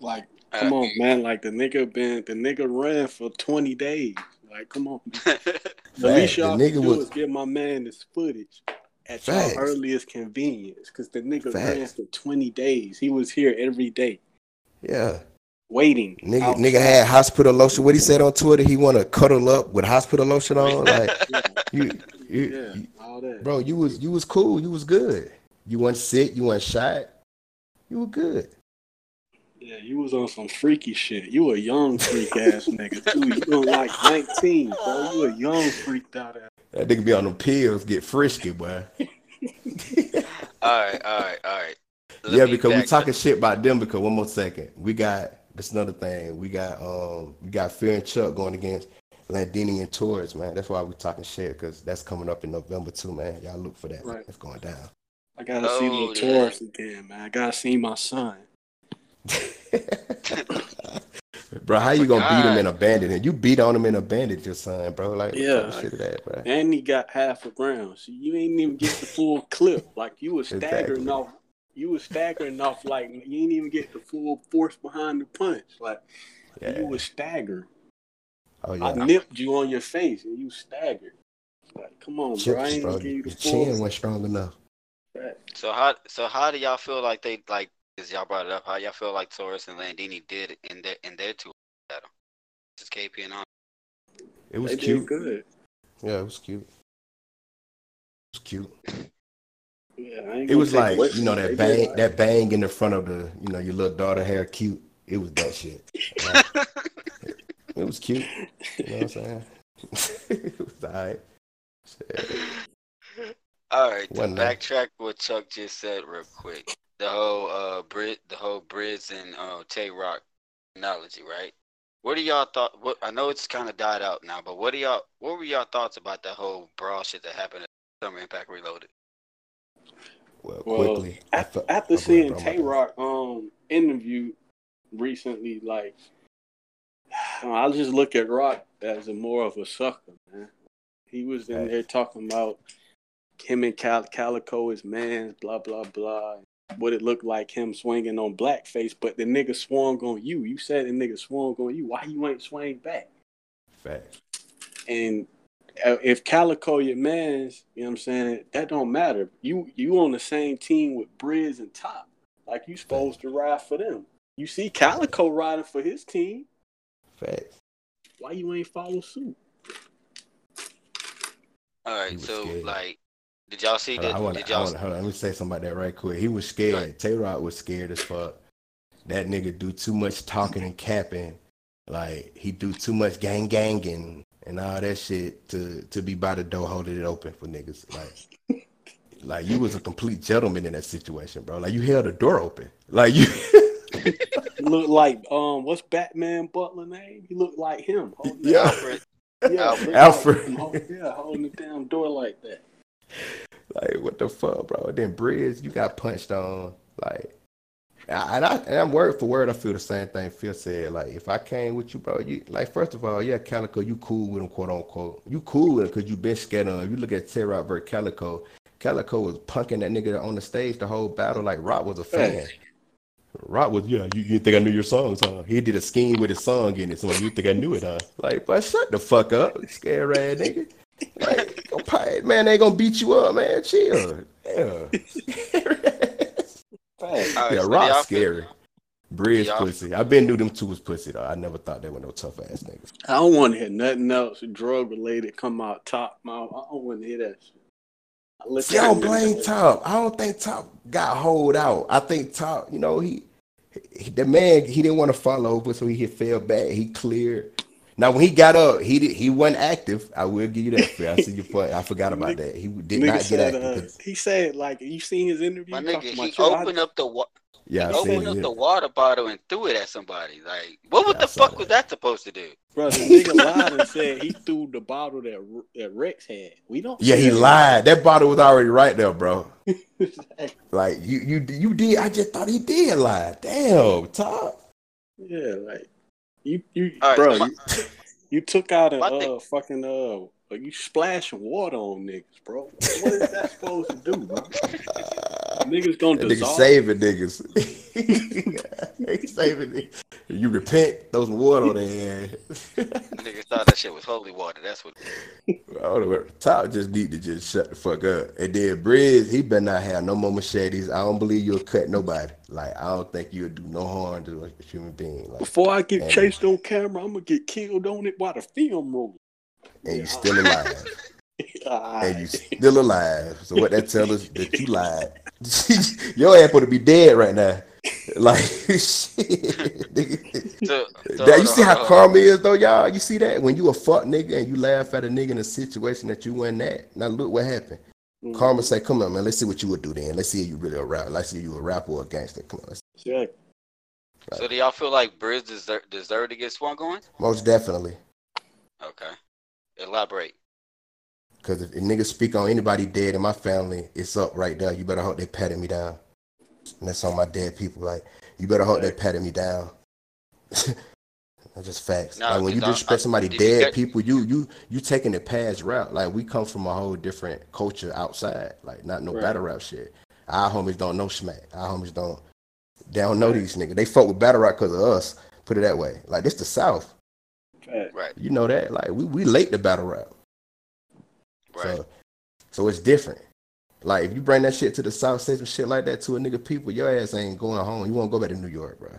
Like, Uh, come on, man. Like the nigga been the nigga ran for twenty days. Like, come on. The least The y'all nigga can do was- is give my man this footage at Facts. your earliest convenience. Cause the nigga ran for twenty days. He was here every day Yeah. Waiting. Nigga, outside. nigga had hospital lotion. What he said on Twitter, he want to cuddle up with hospital lotion on. Like Yeah, you, you, yeah, you- all that. bro, you was you was cool. You was good. You weren't sick. You weren't shot. You were good. Yeah, you was on some freaky shit. You a young freak ass nigga too. You was like nineteen, bro. You a young freaked out ass. That nigga be on them pills, get frisky, boy. all right, all right, all right. Let yeah, because we back- talking shit about them. Because one more second, we got that's another thing. We got um we got Fear and Chuck going against Landini and Torres, man. That's why we're talking shit because that's coming up in November too, man. Y'all look for that. Right. It's going down. I gotta see Oh, the yeah. Taurus again, man. I gotta see my son. bro, how you gonna beat him in a bandit? And you beat on him in a bandit, your son, bro. Like, Yeah. type of shit is that, bro? And he got half a round. So you ain't even get the full clip. Like you was Exactly. staggering off. You was staggering off like you ain't even get the full force behind the punch. Like Yeah. you was staggering. Oh I nipped you on your face and you staggered. Like, come on, bro. I Chips, ain't bro. gonna give you Your the chin wasn't strong enough. So how so how do y'all feel like they like? Cause y'all brought it up. How y'all feel like Taurus and Landini did in their in their two battle? This is KP and on. It was They cute. did good. Yeah, it was cute. It was cute. Yeah, It was like you know that it. They did bang all that bang in the front of the you know your little daughter hair cute. It was that shit. Like, it was cute. You know what I'm saying? it was alright. Shit. All right, to Wasn't that- backtrack what Chuck just said real quick. The whole uh Brit, the whole Briz and uh Tay Roc analogy, right? What are y'all thought? What I know it's kind of died out now, but what are y'all? What were y'all thoughts about that whole brawl shit that happened at Summer Impact Reloaded? Well, quickly. I After, after seeing Tay. Rock um interview recently, like I just look at Rock as a more of a sucker, man. He was in there talking about him and Cal- Calico is man's, blah blah blah. What it looked like him swinging on blackface, but the nigga swung on you. You said the nigga swung on you. Why you ain't swing back? Facts. And Uh, if Calico your man's, you know what I'm saying, that don't matter. You you on the same team with Briz and Top. Like you supposed to ride for them. You see Calico riding for his team. Facts. Why you ain't follow suit? All He right, was so scared. like, did y'all see Hold on, that? I want Did y'all? Hold on. Let me say something about that right quick. He was scared. Right. Tay Roc was scared as fuck. That nigga do too much talking and capping Like he do too much gang gang and, all that shit to to be by the door holding it open for niggas. Like like you was a complete gentleman in that situation, bro. Like you held the door open. Like you He looked like um, what's Batman Butler name? He looked like him. holding Yeah. Alfred. yeah, Alfred. Like yeah, holding the damn door like that. like what the fuck, bro? And then Bridge, you got punched on. Like and I and I'm word for word, I feel the same thing Phil said. Like if I came with you, bro, you like first of all, yeah, Calico, you cool with him, quote unquote. You cool with him because you been scared of him. You look at Rock versus Calico. Calico was punking that nigga on the stage the whole battle like Rock was a fan. Rock was, yeah, you, you think I knew your songs, huh? He did a scheme with his song in it, so you think I knew it, huh? Like, but shut the fuck up, scare ass nigga. Like, man, they gonna beat you up, man. Chill. Yeah. Facts. All right, yeah, so do y'all Rock feel- scary. Bridge pussy. I been knew them two was pussy though. I never thought they were no tough ass niggas. I don't want to hear nothing else drug related come out top mouth. I don't want to hear that shit. I look See, I don't blame and- Top. I don't think Top got hold out. I think Top, you know, he, he the man he didn't want to fall over, so he fell back. He cleared. Now when he got up, he did he wasn't active. I will give you that. I see your point. I forgot about that. He did Nigga not get said, active. uh, 'cause- he said, like, you seen his interview? My nigga, he about, "Yo, I- opened up the wa- yeah, he opened up it. the water bottle and threw it at somebody. Like, what would Yeah, I the saw fuck was that. that supposed to do? Bro, the nigga lied and said he threw the bottle that that Rex had. We don't. Yeah, he that. lied. That bottle was already right there, bro. Like you, you, you did. I just thought he did lie. Damn, Top. yeah, like you, you, All right, bro, so my- you, you took out a uh, thing- fucking uh, you splashing water on niggas, bro. What is that supposed to do, bro? Niggas gonna That nigga dissolve. saving niggas. he saving niggas. You repent, throw some water on their ass. Niggas thought that shit was holy water. That's what. I don't know. Top just need to just shut the fuck up. And then Bridge, he better not have no more machetes. I don't believe you'll cut nobody. Like I don't think you'll do no harm to a human being. Like, Before I get And- chased on camera, I'm gonna get killed on it while the film rolling. And you still alive. And you still alive. So what that tell us that you lied. Your ass supposed to be dead right now. Like shit. So, so That, you see how hold on. karma is though, y'all? You see that? When you a fuck nigga and you laugh at a nigga in a situation that you wasn't at. Now look what happened. Mhm. Karma say, come on, man, let's see what you would do then. Let's see if you really a rapper. Let's see if you a rapper or a gangster. Come on. Let's Yeah. So do y'all feel like Briz deserve, deserve to get swung on? Most definitely. Okay. Elaborate. Cause if, if niggas speak on anybody dead in my family, it's up right there. You better hope they patted me down. And that's on my dead people. Like, you better hope they patted me down. That's just facts. No, like when you I- disrespect I- somebody you dead get- people, you you you taking the past route. Like we come from a whole different culture outside. Like not no Right. battle rap shit. Our homies don't know smack. Our homies don't. They don't know these niggas. They fuck with battle rap because of us. Put it that way. Like this the South. Fact. Right. You know that. Like we we late to battle rap. Right. So, so it's different. Like if you bring that shit to the South, say some shit like that to a nigga, people, your ass ain't going home. You won't go back to New York, bro.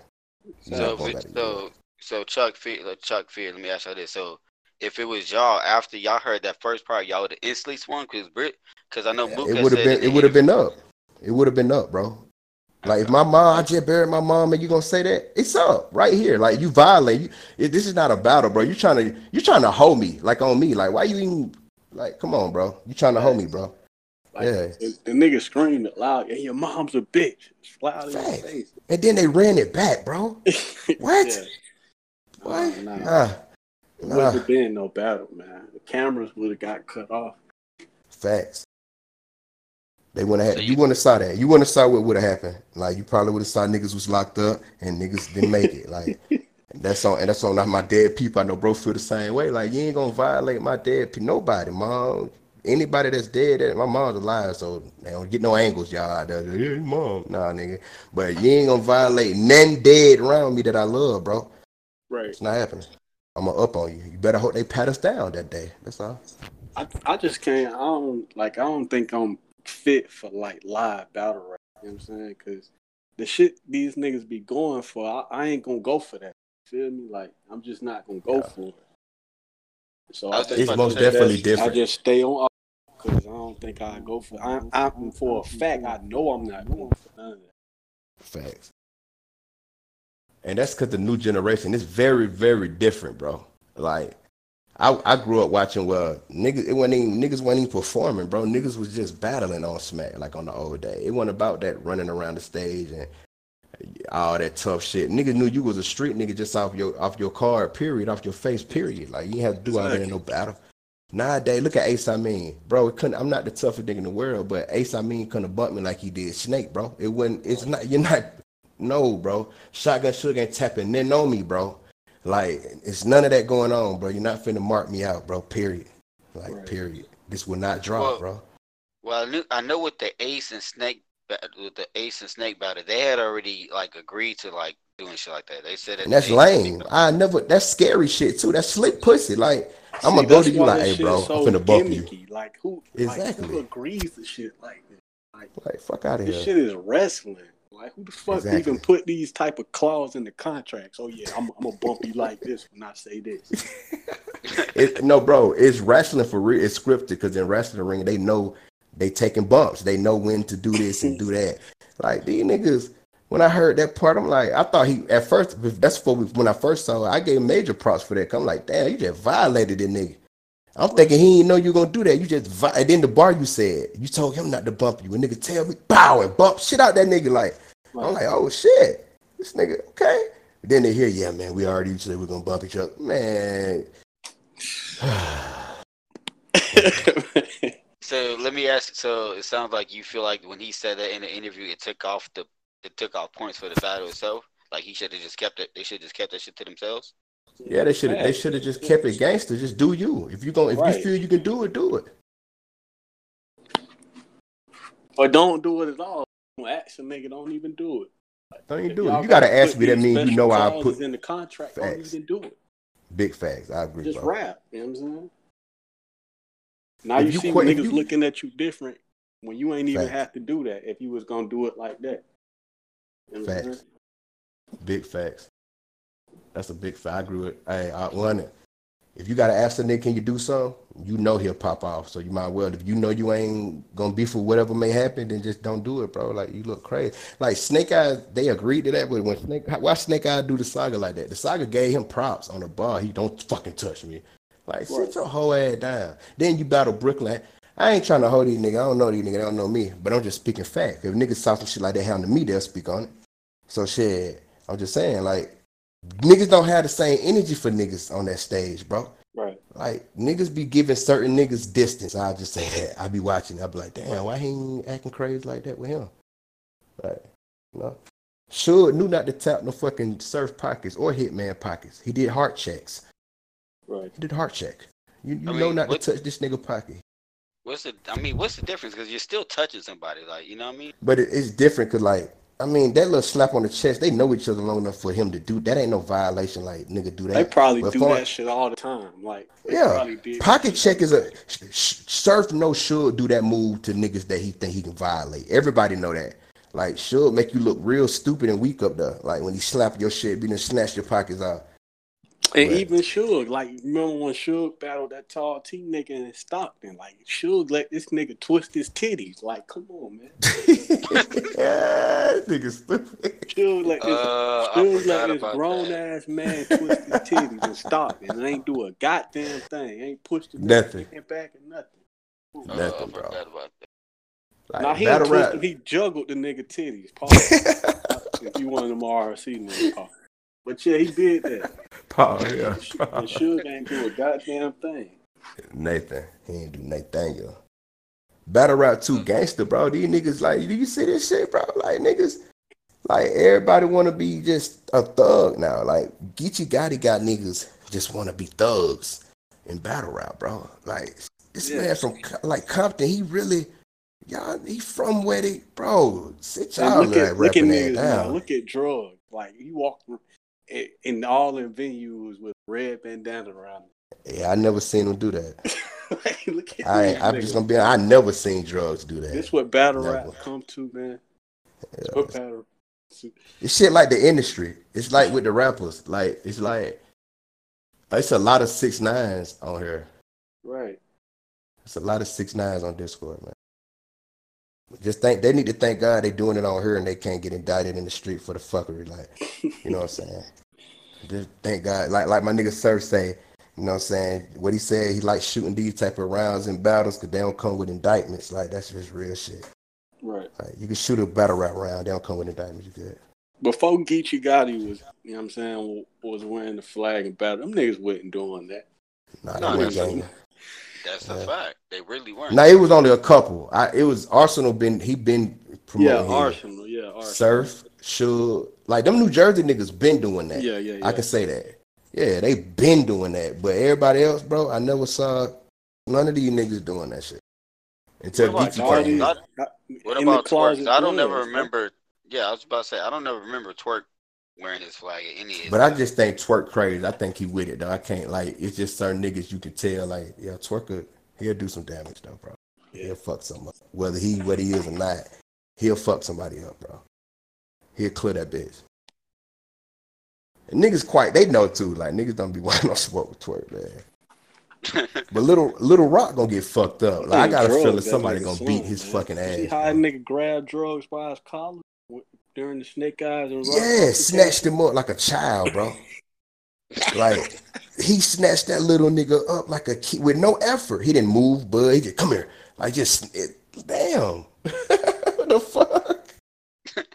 You're So, if it- so, York. so Chuck Fear, uh, Chuck Fear. Let me ask you this. So, if it was y'all after y'all heard that first part, y'all would have instantly swung because Brit, because I know Mook It would have been. It would have been up. It would have been up, bro. Like if my mom, I just buried my mom, and you gonna say that? It's up right here. Like you violate. You, it, this is not a battle, bro. You trying to you trying to hold me like on me. Like why you even like? Come on, bro. You trying to hold me, bro? Like, Yeah. the, the nigga screamed it loud. Yeah, your mom's a bitch. It's loud in your face. And then they ran it back, bro. What? Yeah. What? Nah, nah. Nah. It wouldn't have been no battle, man. The cameras would have got cut off. Facts. They wouldn't have. So you, you- wouldn't have saw that. You wouldn't have saw what would have happened. Like you probably would have saw niggas was locked up and niggas didn't make it. Like that's on and that's on not my dead people. I know bro feel the same way. Like you ain't gonna violate my dead people. Nobody, mom. Anybody that's dead, that my mom's alive, so they don't get no angles, y'all. there. Yeah, mom, nah, nigga. But you ain't gonna violate none dead around me that I love, bro. Right. It's not happening. I'm gonna up on you. You better hope they pat us down that day. That's all. I, I just can't. I don't like. I don't think I'm fit for like live battle rap. You know what I'm saying? Because the shit these niggas be going for, I, I ain't gonna go for that. Feel me? Like I'm just not gonna go Yeah. for it. So I I think It's most say definitely I just stay on because I don't think I go for. I, I'm for a fact. I know I'm not going for none of that. Facts. and that's because the new generation is very, very different, bro. Like, I I grew up watching well, niggas. It wasn't even, niggas wasn't even performing, bro. Niggas was just battling on Smack, like on the old day. It wasn't about that running around the stage and all that tough shit. Niggas knew you was a street nigga just off your off your card, period, off your face, period. Like you have to do out there in no battle. Nowadays, look at Ace Amin, bro. It couldn't. I'm not the toughest nigga in the world, but Ace Amin couldn't have bumped me like he did Snake, bro. It wasn't. It's not. You're not. No, bro. Shotgun Suge ain't tapping then on me, bro. Like it's none of that going on, bro. You're not finna mark me out, bro. Period. Like Right. period. This will not drop, Well, bro. Well, I, knew, I know with the Ace and Snake ba- with the Ace and Snake battle, they had already like agreed to like doing shit like that. They said that And that's Ace and Snake lame. I never. That's scary shit too. That's slick pussy. Like I'm gonna go to you like, hey, bro, so I'm finna bump you. Like who? Like Exactly. who agrees to shit like this? Like Like fuck out of this here. shit is wrestling. Like who the fuck Exactly. even put these type of clause in the contracts? Oh yeah, I'm, I'm gonna bump you like this when I say this. It, no, bro, it's wrestling for real. It's scripted because in wrestling ring, they know they taking bumps. They know when to do this and do that. Like these niggas. When I heard that part, I'm like, I thought he at first. That's when I first saw it. I gave major props for that. I'm like, damn, you just violated that nigga. I'm thinking he didn't know you gonna do that. You just vi- and then the bar you said you told him not to bump you. A nigga tell me bow and bump shit out that nigga. Like I'm like, oh shit, this nigga okay. Then they hear, yeah, man, we already said we're gonna bump each other, man. So let me ask. So it sounds like you feel like when he said that in the interview, it took off the it took off points for the battle itself. Like he should have just kept it. They should just kept that shit to themselves. Yeah, they should they should have just kept it gangster. Just do you. If you going if Right. you feel you can do it, do it. or don't do it at all. Action nigga, don't even do it. Don't even do it. You gotta ask me. That means you know I put in the contract. Facts. Don't even do it. big facts. I agree, Just bro. rap. You know what I'm saying? Now If you, you see quit- niggas you- looking at you different when you ain't even Facts. have to do that if you was gonna do it like that. You know Facts. Big facts. That's a big fact. I agree with. Hey, I one. If you gotta ask the nigga, can you do something? You know he'll pop off. So you might well. If you know you ain't gonna be for whatever may happen, then just don't do it, bro. Like you look crazy. Like Snake Eyez, they agreed to that, but when Snake, why Snake Eyez do the saga like that? The saga gave him props on the bar. He don't fucking touch me. Like Right. sit your whole ass down. Then you battle Brooklyn. I ain't trying to hold these niggas. I don't know these niggas. They don't know me. But I'm just speaking fact. If niggas talk some shit like that happen to me, they'll speak on it. So shit, I'm just saying, like, niggas don't have the same energy for niggas on that stage, bro. Right. Like niggas be giving certain niggas distance. I'll just say that. I be watching. I'll be like, damn, why he ain't acting crazy like that with him? Like, you know. Sure knew not to tap no fucking surf pockets or hitman pockets. He did heart checks. Right. He did heart check. You, you I know mean, not what- to touch this nigga pocket. What's the? I mean, what's the difference? Because you're still touching somebody. Like you know what I mean? But it, it's different because, like, I mean, that little slap on the chest, they know each other long enough for him to do that. Ain't no violation, like, nigga, do that. They probably But do that shit all the time. Like Yeah, pocket check is a surf. No, should do that move to niggas that he think he can violate. Everybody know that. Like, should make you look real stupid and weak up there. Like when he slap your shit, be done snatch your pockets out. And Right. even Suge, like remember when Suge battled that tall T nigga in Stockton? Like Suge let this nigga twist his titties. Like, come on, man. yeah, nigga stupid. Suge let this, Uh, I Suge let this about grown that. ass man twist his titties in Stockton and ain't do a goddamn thing. Ain't pushed the Nothing. nigga back and nothing. Uh, Nothing, I bro. forgot. Like, now he ain't battle twist he juggled the nigga titties. Pause. if you one of them RC niggas. Pause. But yeah, he did that. Paul, yeah. And Suge ain't do a goddamn thing. Nathan, he ain't do Nathaniel. Battle rap two mm. gangster, bro. These niggas like, do you see this shit, bro? Like niggas, like everybody want to be just a thug now. Like Geechee Gotti got niggas just want to be thugs in battle rap, bro. Like this Yeah. man from like Compton, he really, y'all, he from where they, bro. Sit And y'all look at like look at niggas that now. down. Look at drugs. Like he walked in, all in venues with red bandana around. Yeah, I never seen him do that. like, look at I, I'm niggas. just gonna be. I never seen drugs do that. This what battle Never. rap come to, man. Yeah. what battle. It's shit like the industry. It's like with the rappers. Like it's like it's a lot of six nines on here. Right. It's a lot of six nines on Discord, man. Just think they need to thank God they doing it on her and they can't get indicted in the street for the fuckery. Like, you know what I'm saying? Just thank God. Like like my nigga Sir say, you know what I'm saying? What he said, he likes shooting these type of rounds in battles because they don't come with indictments. Like that's just real shit. Right. Like you can shoot a battle rap round, they don't come with indictments. You good? Before Geechee Gotti was, you know what I'm saying, was wearing the flag and battle, them niggas wasn't doing that. Nah, No, they they wasn't wasn't. gang. That's a fact. They really weren't. Now it was only a couple. I it was Arsenal been he been Yeah, promoting his Arsenal. Yeah, Arsenal. surf, should like them New Jersey niggas been doing that. Yeah, yeah, yeah. I can say that. Yeah, they been doing that. But everybody else, bro, I never saw none of these niggas doing that shit. Until What about Geechee came. Not- What What about twerk? I don't never was, remember. Yeah, I was about to say I don't never remember twerk wearing his flag at any. But I just think twerk crazy. I think he with it though. I can't like it's just certain niggas you can tell like yeah, twerk could- he'll do some damage though, bro. He'll fuck something up. Whether he what he is or not, he'll fuck somebody up, bro. He'll clear that bitch. And niggas quite they know too. Like niggas don't be wanting no smoke with twerk, man. But little little rock gonna get fucked up. Like I got a feeling somebody gonna slung, beat his man. fucking See ass. how a nigga grab drugs by his collar during the snake eyes and Yeah, snatched him up like a child, bro. Like he snatched that little nigga up like a kid with no effort. He didn't move, bud. He just come here, like just it, damn. what the fuck?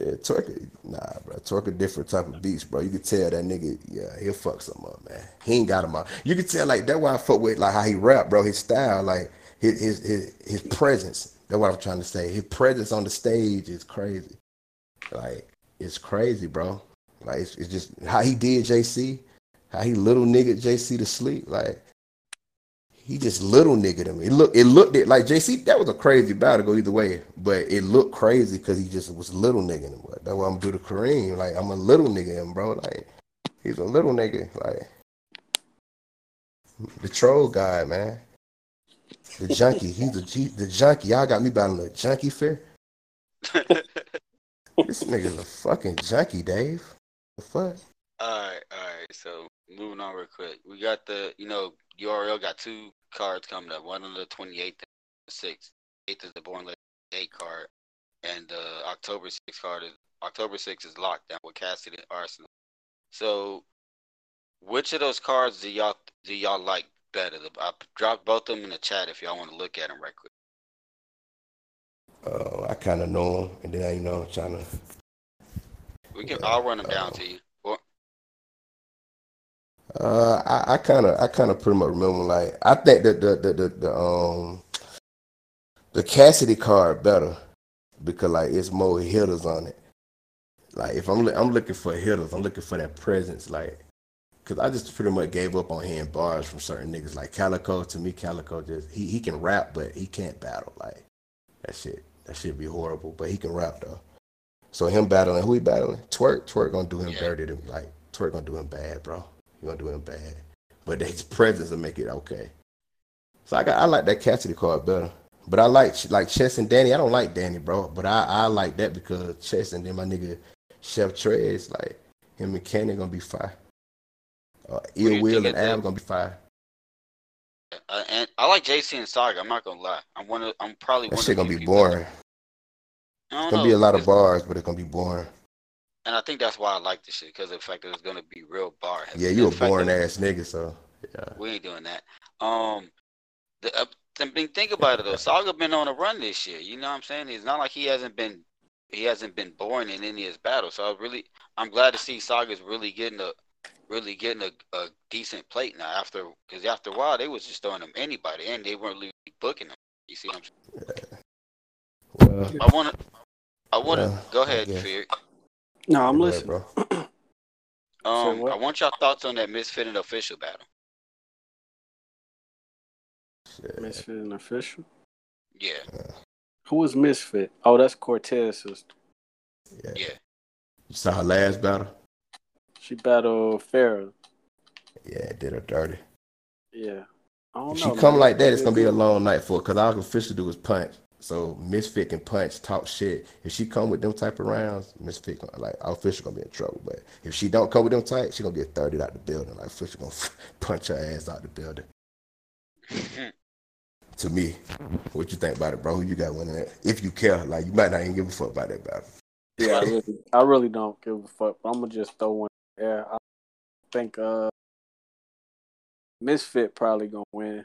yeah, Twerk, nah, bro. Twerk a different type of beast, bro. You can tell that nigga, yeah, he'll fuck some up, man. He ain't got him out. You can tell like that's why I fuck with like how he rap, bro. His style, like his his his, his presence. That's what I'm trying to say. His presence on the stage is crazy. Like it's crazy, bro. Like it's, it's just how he did JC, how he little nigga JC to sleep. Like he just little nigga him. It look it looked it like JC. That was a crazy battle go either way, but it looked crazy because he just was little nigga him. That's why I'm do the Kareem. Like I'm a little nigga him, bro. Like he's a little nigga. Like the troll guy, man. The junkie. He's the he, the junkie. Y'all got me battling a junkie fair. This nigga's a fucking junkie, Dave. The fuck? All right, all right. So moving on real quick, we got the you know URL got two cards coming up. One on the 28th, the 6th. 8th is the Born Legend 8 card, and the October 6th card is October 6th is locked down with Cassidy and Arsenal. So, which of those cards do y'all do y'all like better? I dropped both of them in the chat if y'all want to look at them right quick. Uh, I kind of know him, and then you know, I'm trying to. We can. Yeah, I'll run them down uh, to you. Uh, I kind of, I kind of pretty much remember. Like, I think that the, the the the um the Cassidy card better because like it's more hitters on it. Like, if I'm I'm looking for hitters, I'm looking for that presence. Like, cause I just pretty much gave up on hearing bars from certain niggas. Like Calico, to me, Calico just he he can rap, but he can't battle. Like that shit, that shit be horrible. But he can rap though. So him battling, who he battling? Twerk, Twerk gonna do him Yeah. dirty. To, like Twerk gonna do him bad, bro. He gonna do him bad. But his presence will make it okay. So I got I like that Cassidy card better. But I like like Chess and Danny. I don't like Danny, bro. But I, I like that because Chess and then my nigga Chef Trey is like him and Kenny gonna be fire. Uh, Ill Will and Ab gonna be fire. Uh, and I like JC and Saga. I'm not gonna lie. I'm one of. I'm probably That one shit of gonna be people boring. It's gonna know. be a lot of It's- bars, but it's gonna be boring. And I think that's why I like this shit because of the fact that it's gonna be real bar. Yeah, you a boring ass nigga, so yeah. We ain't doing that. Um, the uh, I mean, think about it though. Saga been on a run this year. You know what I'm saying? It's not like he hasn't been he hasn't been boring in any of his battles. So I really I'm glad to see Saga's really getting a really getting a, a decent plate now after because after a while they was just throwing them anybody and they weren't really booking them. You see what I'm saying? Well, I wanna I wanna Yeah, go ahead, guess. Fear. No, I'm go ahead, listening. bro. Um, what? I want y'all thoughts on that Misfit and official battle. Shit. Misfit and official. Yeah, Who was Misfit? Oh, that's Cortez sister. Yeah. yeah. You saw her last battle? She battled Farrah. Yeah, it did her dirty. Yeah. I don't If she know. come man. like that, it's gonna be a long night for her. Cause all I can officially do is punch. So Misfit can punch, talk shit. If she come with them type of rounds, Misfit gon- like our official gonna be in trouble. But if she don't come with them tight, she gonna get 30 out the building. Like official gonna punch her ass out the building. To me, what you think about it, bro? Who you got winning that? If you care, like you might not even give a fuck about that battle. Yeah, I really, I really don't give a fuck. I'm gonna just throw one. Yeah, I think uh, Misfit probably gonna win.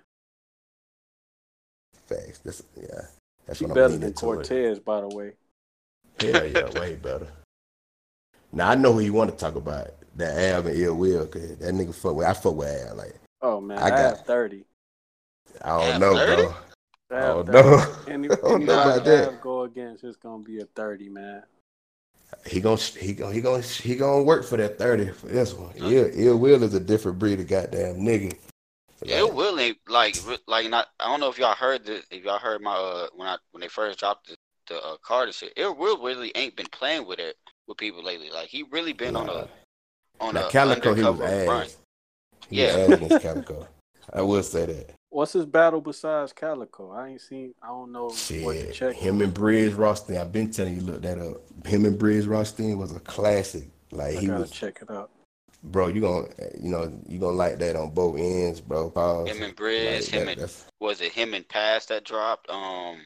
Facts. That's yeah. That's She what I'm better than toward. Cortez, by the way. Hell yeah, way better. Now I know who you want to talk about. That Av and Ill Will, cause that nigga fuck with. I fuck with Av. Like Oh man, I I, got- have thirty. I don't Av know, 30? bro. I I don't 30. know. Any, I don't know anybody about that. Av go against, it's gonna be a thirty, man. He gon' he gon' he gon' he gonna work for that thirty for this one. Ill, Ill Will is a different breed of goddamn nigga. Yeah, it will ain't like like not. I don't know if y'all heard the if y'all heard my uh when I when they first dropped the the uh, Carter shit. It will really ain't been playing with it with people lately. Like he really been on a on Now a Calico, he was ass. He Yeah. was ass Calico. I will say that. What's his battle besides Calico? I ain't seen. I don't know what to Shit, check. him and Brizz Rawsteen. I've been telling you, look that up. Him and Brizz Rawsteen was a classic. Like I he gotta was, check it out. bro. You gonna, you know, you gonna like that on both ends, bro. Pause. Him and Bridge, Like, him that- and that's- was it him and Pass that dropped? Um,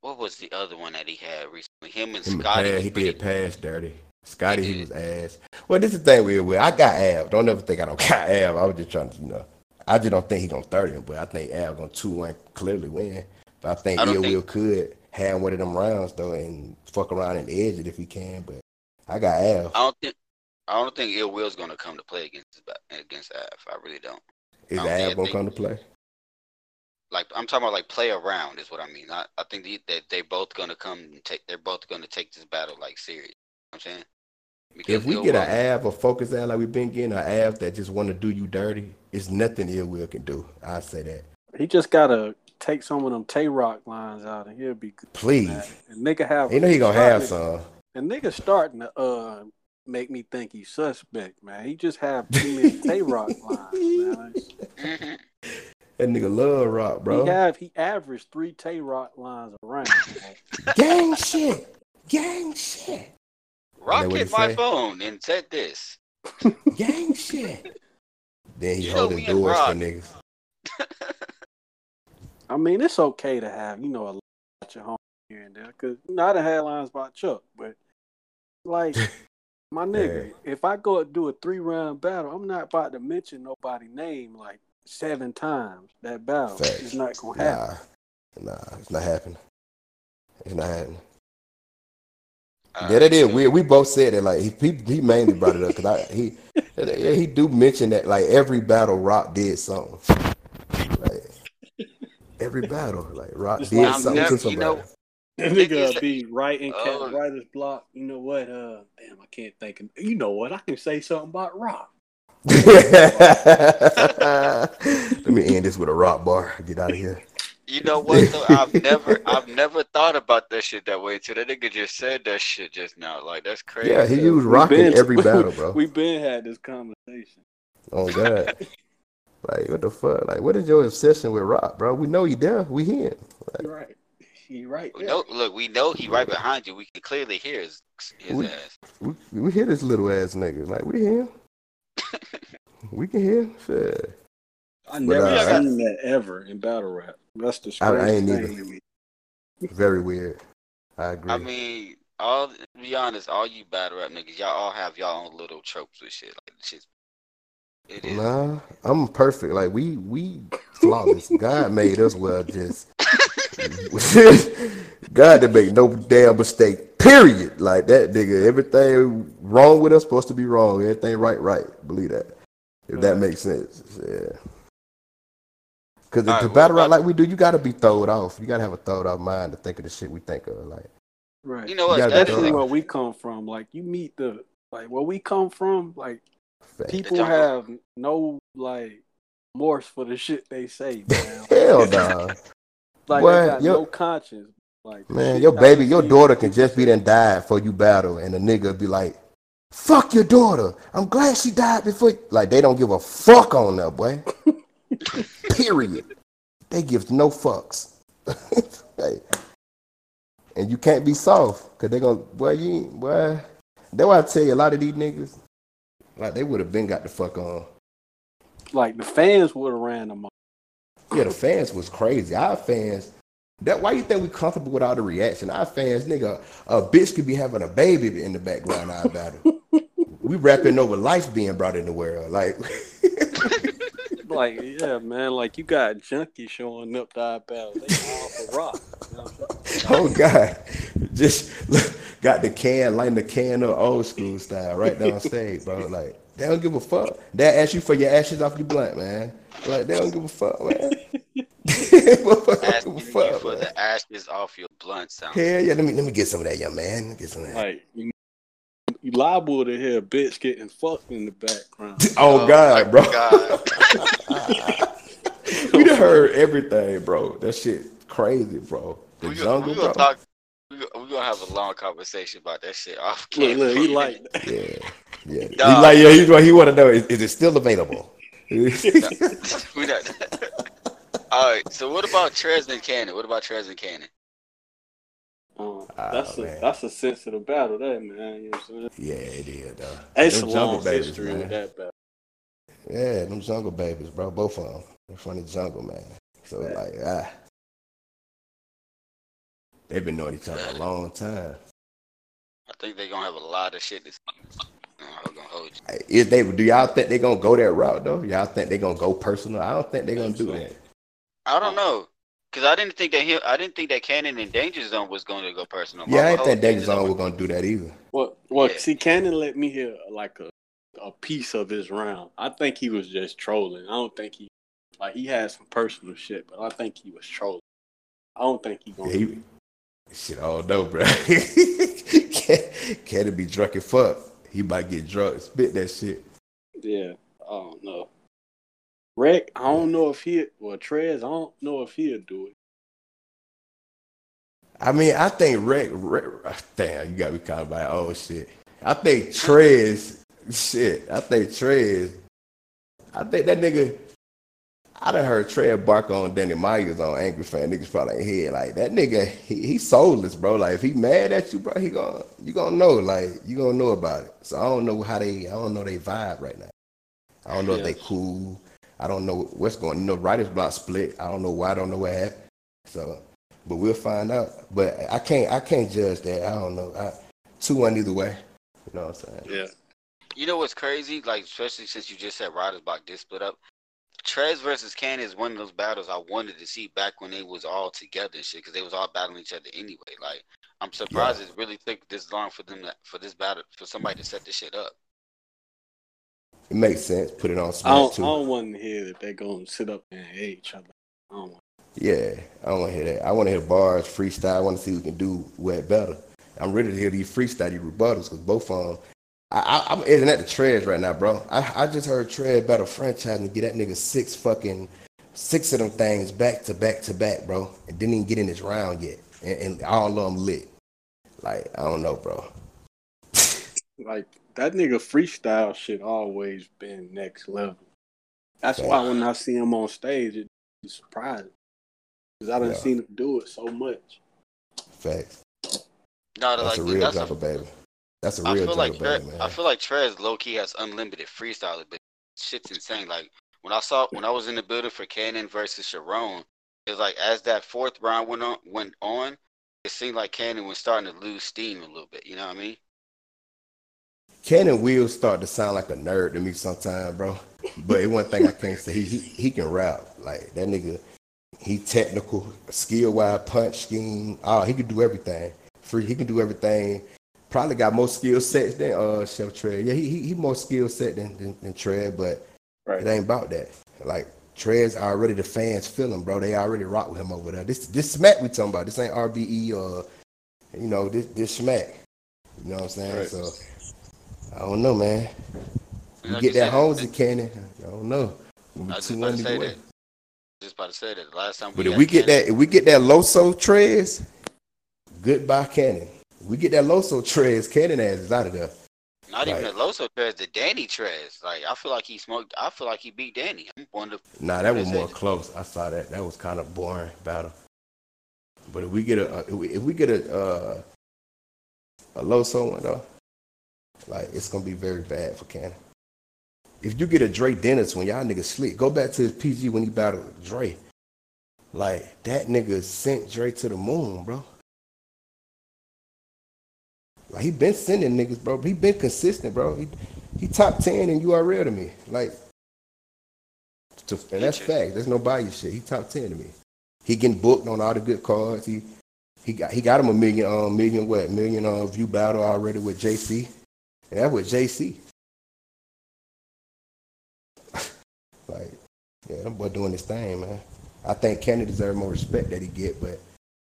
what was the other one that he had recently? Him and Him and Scotty. Paz, was he pretty- did pass dirty. Scotty, He he was ass. Well, this is the thing with with I got Av. Don't ever think I don't got Av. I was just trying to, you know, I just don't think he gonna thirty him, but I think Av gonna two one clearly win. But I think I Ill think- Will could have one of them rounds though and fuck around and edge it if he can. But I got Av. I don't think. I don't think Ill Will's gonna come to play against against Av. I really don't. Is I don't Av gonna think- come to play? Like I'm talking about like play around is what I mean. I, I think they, that they both gonna come and take. They're both gonna take this battle like serious. You know what I'm saying. Because If we get Will- an Av or focus Av like we've been getting, an Av that just want to do you dirty, it's nothing Ill Will can do. I say that. He just gotta take some of them Tay Roc lines out, and he'll be good. Please. And nigga have. You know he gonna have some. And nigga starting to uh make me think he's suspect, man. He just have too many Tay Roc lines, man. That nigga love rock, bro. He have he averaged three Tay Roc lines around. man. Gang shit. Gang shit. Rock hit my say? phone and said this. Gang shit. Then he You know holding doors for niggas. I mean, it's okay to have, you know, a lot your home here and there. Because, you know, I done had lines about Chuck, but, like, my nigga, if I go and do a three round battle, I'm not about to mention nobody's name like seven times. That battle Facts. is not going to happen. Nah, nah, it's not happening. It's not happening. Uh, yeah, that is so- weird. We both said it. Like he, he, he mainly brought it up because I he, yeah, he do mention that like every battle Rock did something. Like every battle, like Rock It's did like- something never- to you know, somebody. That Niggas- nigga be writing cat Oh. writer's block. You know what? Uh, damn, I can't think. Of, you know what? I can say something about Rock. Let me end this with a rock bar. Get out of here. You know what though? I've never I've never thought about that shit that way Too. that nigga just said that shit just now. Like that's crazy. Yeah, he was rocking been- every battle, bro. We been had this conversation. Oh God. Like what the fuck? Like what is your obsession with rock, bro? We know you there. We here. You're right. He right. We there. know, look, we know he right behind you. We can clearly hear his his We- ass. We, we hear this little ass nigga. Like we hear. Him. We can hear. Shit. I never uh, seen that ever in battle rap. That's the I- I ain't thing either. to. Very weird. I agree. I mean, all be honest, all you battle rap niggas, y'all all have y'all own little tropes with shit. Like shit. It is. Nah, I'm perfect. Like we we flawless. God made us well just God didn't make no damn mistake. Period. Like that nigga. Everything wrong with us supposed to be wrong. Everything right, right. Believe that. If that makes sense. Yeah. Cause All right, to what battle rap like we do, you gotta be throwed off. You gotta have a throwed off mind to think of the shit we think of. Like Right. You know what? That's thorough. Especially where we come from. Like you meet the like where we come from. Like fact. people have no like remorse for the shit they say, man. Hell nah. Like Boy, they got yo- no conscience. Like Man, your baby, your daughter can just be say- done died before you battle, and the nigga be like, "Fuck your daughter. I'm glad she died before." Like they don't give a fuck on that boy. Period. They give no fucks. Hey. And you can't be soft, cause they gonna, boy, you, ain't- boy. That's why I tell you, a lot of these niggas, like they would have been got the fuck on. Like the fans would have ran them off. Yeah, the fans was crazy. Our fans. That why you think we comfortable with all the reaction? Our fans, nigga, a bitch could be having a baby in the background. I Our battle. we rapping over life being brought in the world. Like, like yeah, man. Like you got junkies showing up to our battle. They all for rock. You know what I'm saying? oh god, just look, got the can, lighting the can up old school style right down stage, bro. Like they don't give a fuck. They ask you for your ashes off your blunt, man. Like they don't give a fuck, man. Asking give a you for man. the ashes off your blunt sound. Hell yeah, let me let me get some of that, young man. Let me Get some of that. Like you, you liable to hear a bitch getting fucked in the background. Oh, God, oh, bro. God. we done heard everything, bro. That shit crazy, bro. The we jungle, gonna, we bro. gonna talk. We gonna, gonna have a long conversation about that shit off Look, camera. look, he like Yeah, yeah. He like, yeah, he, he want to know is, is it still available? we not. All right. So what about Trez and Cannon? What about Trez and Cannon? Um, Ah, that's a man. that's a sensitive battle, there, man. You know what I'm saying? yeah, it is, though. It's a Them jungle long babies, history man. with that battle. Yeah, them jungle babies, bro. Both of them. They're from the jungle, man. So Right. like, ah, they've been knowing each other a long time. I think they're gonna have a lot of shit. This. Gonna hold you. If they do, y'all think they're gonna go that route though? Y'all think they're gonna go personal? I don't think they're gonna do that. I don't know. Cause I didn't think that he, I didn't think that Cannon and Danger Zone was going to go personal. Yeah, I My ain't whole think Danger Danger Zone was gonna do that either. Well, well, Yeah. see, Cannon let me hear like a a piece of his round. I think he was just trolling. I don't think he like he had some personal shit, but I think he was trolling. I don't think he gonna. Yeah, he, shit, I don't know, bro. Can can it be drunk and fuck? He might get drunk, spit that shit. Yeah, I don't know. Rick, I don't know if he well Trez, I don't know if he'll do it. I mean, I think Rick, Rick damn, you got me caught by oh shit. I think Trez, shit. I think Trez. I think that nigga. I done heard Trez bark on Danny Myers on Angry Fan. Niggas probably hear like that nigga. He, he soulless, bro. Like if he mad at you, bro, he gonna you gonna know. Like you gonna know about it. So I don't know how they. I don't know they vibe right now. I don't know if they cool. I don't know what's going. You know, writers block split. I don't know why. I don't know what happened. So, but we'll find out. But I can't. I can't judge that. I don't know. I, two one either way. You know what I'm saying? Yeah. You know what's crazy? Like, especially since you just said Riders Block did split up. Trez versus Cannon is one of those battles I wanted to see back when they was all together and shit, because they was all battling each other anyway. Like, I'm surprised it really took this long for them to, for this battle for somebody to set this shit up. It makes sense. Put it on I Smack don't, I don't want to hear that they're gonna sit up and hate each other. I don't want Yeah, I don't want to hear that. I want to hear bars, freestyle. I want to see who can do what better. I'm ready to hear these freestyle, these rebuttals, because both of them. I, I, I'm editing at the Trez right now, bro. I, I just heard Trez battle franchise and get that nigga six fucking six of them things back to back to back, bro, and didn't even get in his round yet, and, and all of them lit. Like I don't know, bro. like that nigga freestyle shit always been next level. That's why when I see him on stage, it it's surprising because I done Yeah. seen him do it so much. Facts. No, That's like a real that's jungle baby. That's a I real feel jungle like baby, Tre- man. I feel like Trez low key has unlimited freestyle but Shit's insane. Like when I saw when I was in the building for Cannon versus Sharon, it was like as that fourth round went on went on, it seemed like Cannon was starting to lose steam a little bit. You know what I mean? Cannon will start to sound like a nerd to me sometimes, bro. But one thing I can't say, he, he he can rap. Like that nigga, he technical, skill wise, punch scheme. Oh, he can do everything. Free, he can do everything. Probably got more skill sets than uh Chef Tread. Yeah, he he, he more skill set than, than than Tread, but Right. it ain't about that. Like Tread's already the fans feel him, bro. They already rock with him over there. This this smack we talking about. This ain't RBE or you know this this smack. You know what I'm saying? Right. So I don't know, man. You like get you that and Cannon. I don't know. We'll be I was just about to say either way. that. Just about to say that. Last time But if we get Cannon- that, if we get that Loso Trez, goodbye Cannon. We get that Loso Trez, Cannon ass is out of there. not even the Loso Trez, the Danny Trez. Like I feel like he smoked. I feel like he beat Danny. I'm the Nah, that was more close. I saw that. That was kind of boring battle. But if we get a, if we, if we get a, uh, a Loso one though, like it's gonna be very bad for Cannon. If you get a Dre Dennis when y'all niggas sleep, go back to his PG when he battled Dre. Like that nigga sent Dre to the moon, bro. Like he been sending niggas, bro. He been consistent, bro. He he top ten in URL to me. Like, to, and that's fact. There's no bias shit. He top ten to me. He getting booked on all the good cards. He he got he got him a million um million what million uh, view battle already with JC. And that with JC. like, yeah, that boy doing his thing, man. I think Kenny deserves more respect that he get, but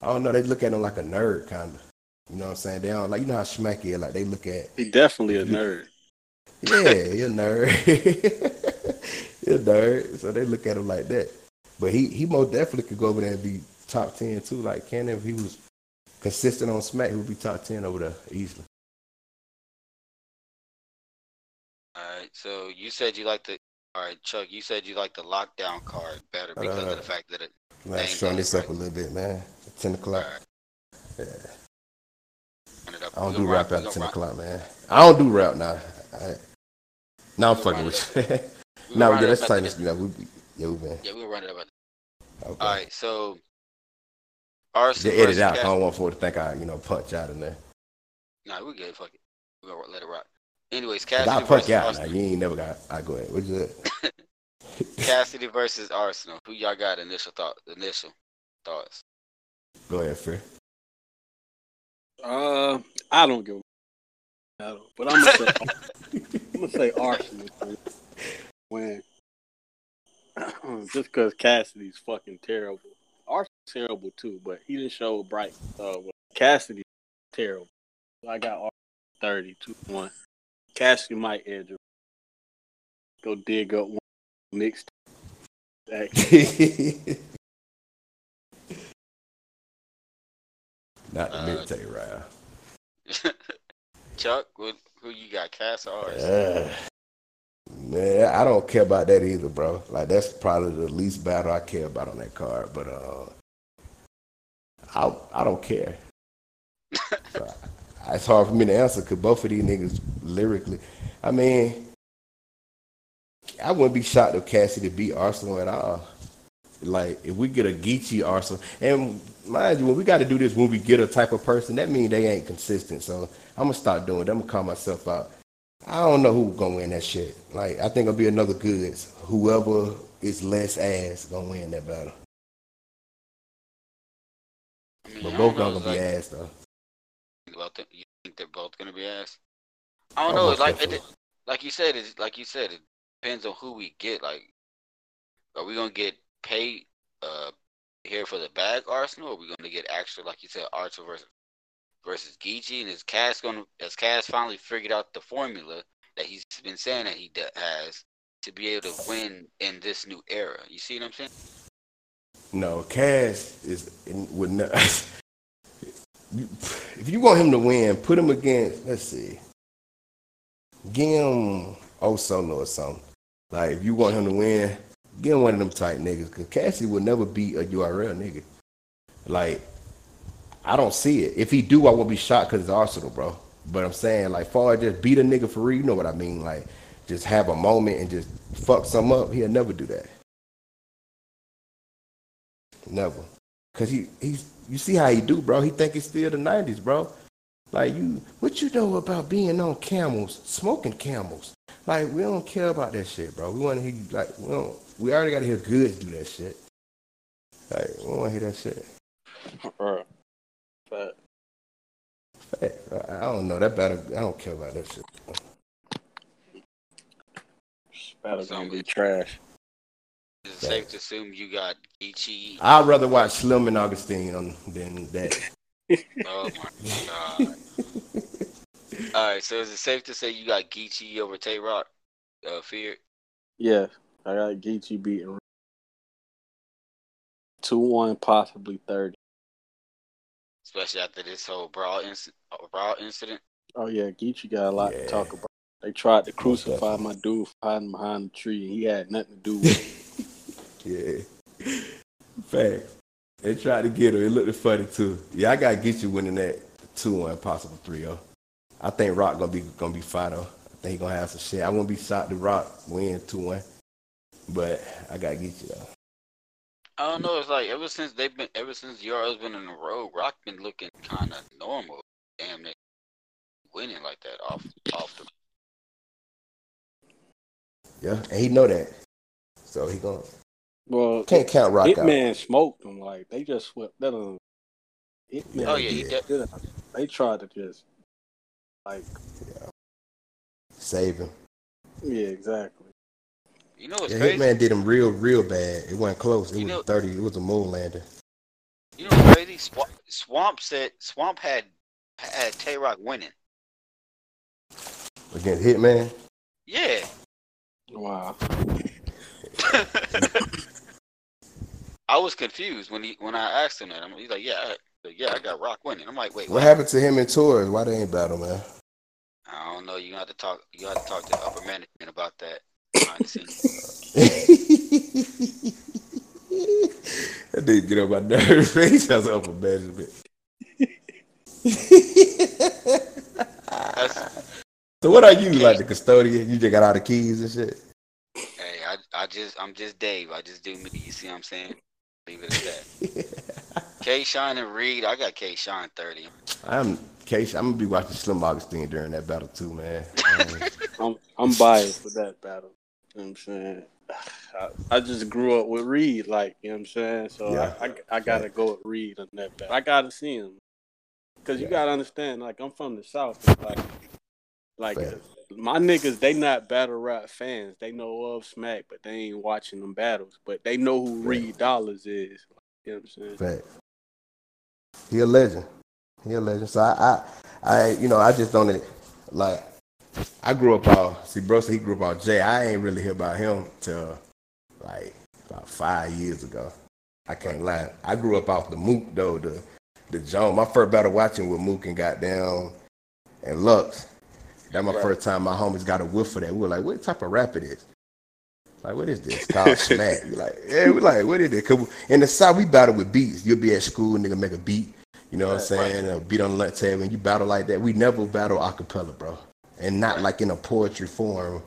I don't know. They look at him like a nerd, kind of. You know what I'm saying? They don't like you know how Smack is. Like they look at. He definitely a nerd. Yeah, you're a nerd. you're a nerd. So they look at him like that. But he he most definitely could go over there and be top ten too. Like Cannon, if he was consistent on Smack, he would be top ten over there easily. So you said you like the. All right, Chuck. You said you like the lockdown card better because uh, of the fact that it. Man, strung this up a little bit, man. Ten o'clock. Right. Yeah. I don't do rap after ten o'clock, man. I don't do rap now. I, now I'm fucking with you. now we get let's this. Yeah, we, yeah, we been. Yeah, we run it up. Okay. All right, so. Arsonal Just edit out. I don't want for to think I, you know, punch out in there. Nah, we good. Fuck it. We gonna let it rock. Anyways, Cassidy I punch out. Now. You ain't never got. I go ahead. What's it? Cassidy versus Arsonal. Who y'all got initial thought? Initial thoughts. Go ahead, Fair. Uh, I don't give. A, I don't, but I'm gonna say I'm gonna say Arsonal when just because Cassidy's fucking terrible. Arsonal's terrible too, but he didn't show bright. Uh, Cassidy terrible. So I got Arsenal 30, 2 1. Cassidy might edge. Go dig up one next. Not the uh, mid right? Chuck, who, who you got, Cass or uh, Man, I don't care about that either, bro. Like that's probably the least battle I care about on that card. But uh, I I don't care. so, it's hard for me to answer because both of these niggas lyrically. I mean, I wouldn't be shocked if Cassidy beat Arsonal at all. Like if we get a Geechi Arsonal, and mind you, when we got to do this, when we get a type of person, that means they ain't consistent. So I'm gonna start doing. It. I'm gonna call myself out. I don't know who's gonna win that shit. Like I think it'll be another goods. Whoever is less ass gonna win that battle. But both gonna be ass though. About you think they're both gonna be ass? I don't know. Like it, like you said, it's like you said, it depends on who we get. Like, are we gonna get paid uh here for the bag Arsonal, or are we gonna get actual, like you said, Archer versus versus Geechi, and is Cass going to has Cass finally figured out the formula that he's been saying that he has to be able to win in this new era? You see what I'm saying? No, Cass is in, would not. if you want him to win, put him against. Let's see, give him Osolo or something. Like if you want him to win, give him one of them tight niggas. Cause Cassie will never beat a URL nigga. Like I don't see it. If he do, I will be shocked because it's Arsonal, bro. But I'm saying, like, far just beat a nigga for real, you know what I mean? Like, just have a moment and just fuck some up. He'll never do that. Never. Cause he he's you see how he do, bro. He think it's still the nineties, bro. Like you what you know about being on camels, smoking camels. Like we don't care about that shit, bro. We wanna hear like we don't we already gotta hear goods do that shit. Like we don't wanna hear that shit. Right. Fact. Fact. I don't know. That better. I don't care about that shit. Battle gonna be trash. Is it safe to assume you got Geechi? I'd rather watch Slim and Augustine than that. oh my god. All right, so is it safe to say you got Geechi over Tay Roc? Uh, Fear? Yeah, I got Geechi beating two one, possibly thirty especially after this whole brawl, inc- brawl incident. Oh yeah, Geechi got a lot yeah. to talk about. They tried to crucify my dude for hiding behind the tree, and he had nothing to do with it. yeah, fact. They tried to get her. It looked funny too. Yeah, I gotta get you winning that two one, possible three zero. I think Roc gonna be gonna be fine though. I think he gonna have some shit. I won't be shocked to Roc win two one, but I gotta get you though. I don't know. It's like ever since they've been, ever since Euro's been in the road, Roc been looking kind of normal. Damn, it, winning like that off off the. Yeah, and he know that, so he gonna Well, can't count Roc out. Hitman smoked them. Like they just swept that uh, on. Hitman, Oh yeah, he Yeah. did. they tried to just like yeah. Save him. yeah, exactly. You know what's Yeah, crazy? Hitman did him real, real bad. It wasn't close. It You was know- thirty. It was a moon lander. You know what's crazy? Swamp, Swamp said Swamp had had Tay Roc winning. Against Hitman. Yeah. Wow. I was confused when he when I asked him that. I'm, he's like, yeah, I, yeah, I got Roc winning. I'm like, wait, What what? happened to him in tours? Why they ain't battle, man? I don't know. You have to talk. You have to talk to upper management about that. behind the scenes. that dude get on my nerves. He sounds up a management. That's- so what are you like the custodian? You just got all the keys and shit. hey, I I just I'm just Dave. I just do me. You see what I'm saying? Leave it at that. K. Shine and Reed. I got K. Shine thirty. I'm Case. I'm gonna be watching Slim Augustine during that battle too, man. Um, I'm I'm biased for that battle. You know what I'm saying? I, I just grew up with Reed, like, you know what I'm saying? So Yeah. I, I, I gotta go with Reed on that battle. I gotta see him. Cause you Yeah. gotta understand, like I'm from the South. Like like Fair. My niggas, they not battle rap fans. They know of Smack, but they ain't watching them battles. But they know who. Reed Dollaz is. You know what I'm saying? Fact. He a legend. He a legend. So I, I, I, you know, I just don't like. I grew up out. See, bro, said he grew up out Jay. I ain't really hear about him till like about five years ago. I can't lie. I grew up off the Mook though. The the Jones. My first battle watching with Mook and goddamn and Lux. That my Right. first time. My homies got a whiff of that. We were like, what type of rap it is? Like, what is this? Called smack. We like, yeah, we like, what is it? Cause in the South, we battle with beats. You'll be at school, nigga, make a beat. You know what I'm saying? A beat on the lunch table, and you battle like that. We never battle a cappella, bro, and not like in a poetry form.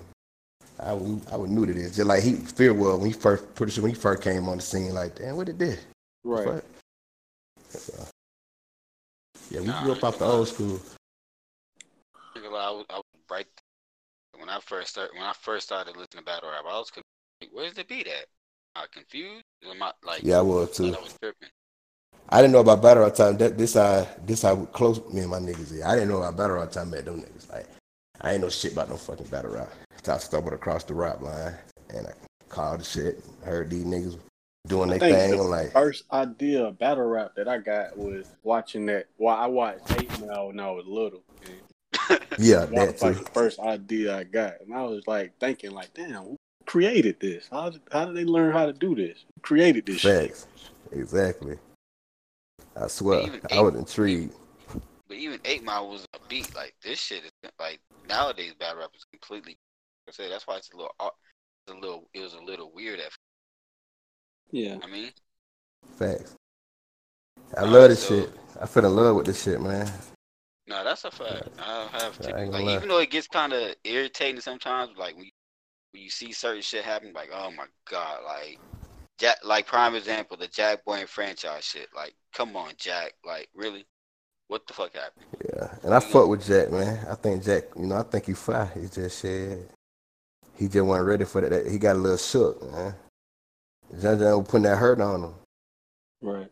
I would, I would new to this. Just like he Fearwell when he first, pretty sure when he first came on the scene, like, damn, what it did? Right. So, yeah, we Nah, grew up off the old school. Nigga, I was, I right when I first started when I first started listening to battle rap. I was confused. Like, Where's the beat at? Am I confused? Am I like? Yeah, I was too. I was tripping. I didn't know about battle rap time. That this how this how close me and my niggas is. I didn't know about battle rap time met them niggas. Like I ain't know shit about no fucking battle rap. So I stumbled across the rap line and I called the shit. Heard these niggas doing their thing. the like, First idea of battle rap that I got was watching that. Well, I watched Eight Mile when I was little. And yeah, that that was like the first idea I got, and I was like thinking, like, damn, who created this? How did, how did they learn how to do this? Who created this shit? Exactly. I swear, Even I was intrigued. But even Eight Mile was a beat. Like this shit is like nowadays battle rap is completely. I say that's why it's a little. It's a little. It was a little weird at. Yeah, I mean, Facts. I love this so- shit. I fell in love with this shit, man. No, that's a fact. I have to. I Like gonna even though it gets kind of irritating sometimes, like when you, when you see certain shit happen, like oh my god, like. Jack, like prime example, the Jack Boy and franchise shit. Like, come on, Jack. Like, really? What the fuck happened? Yeah, and I fuck with Jack, man. I think Jack, you know, I think he fine. He just said he just wasn't ready for that. He got a little shook, man. John John was putting that hurt on him. right.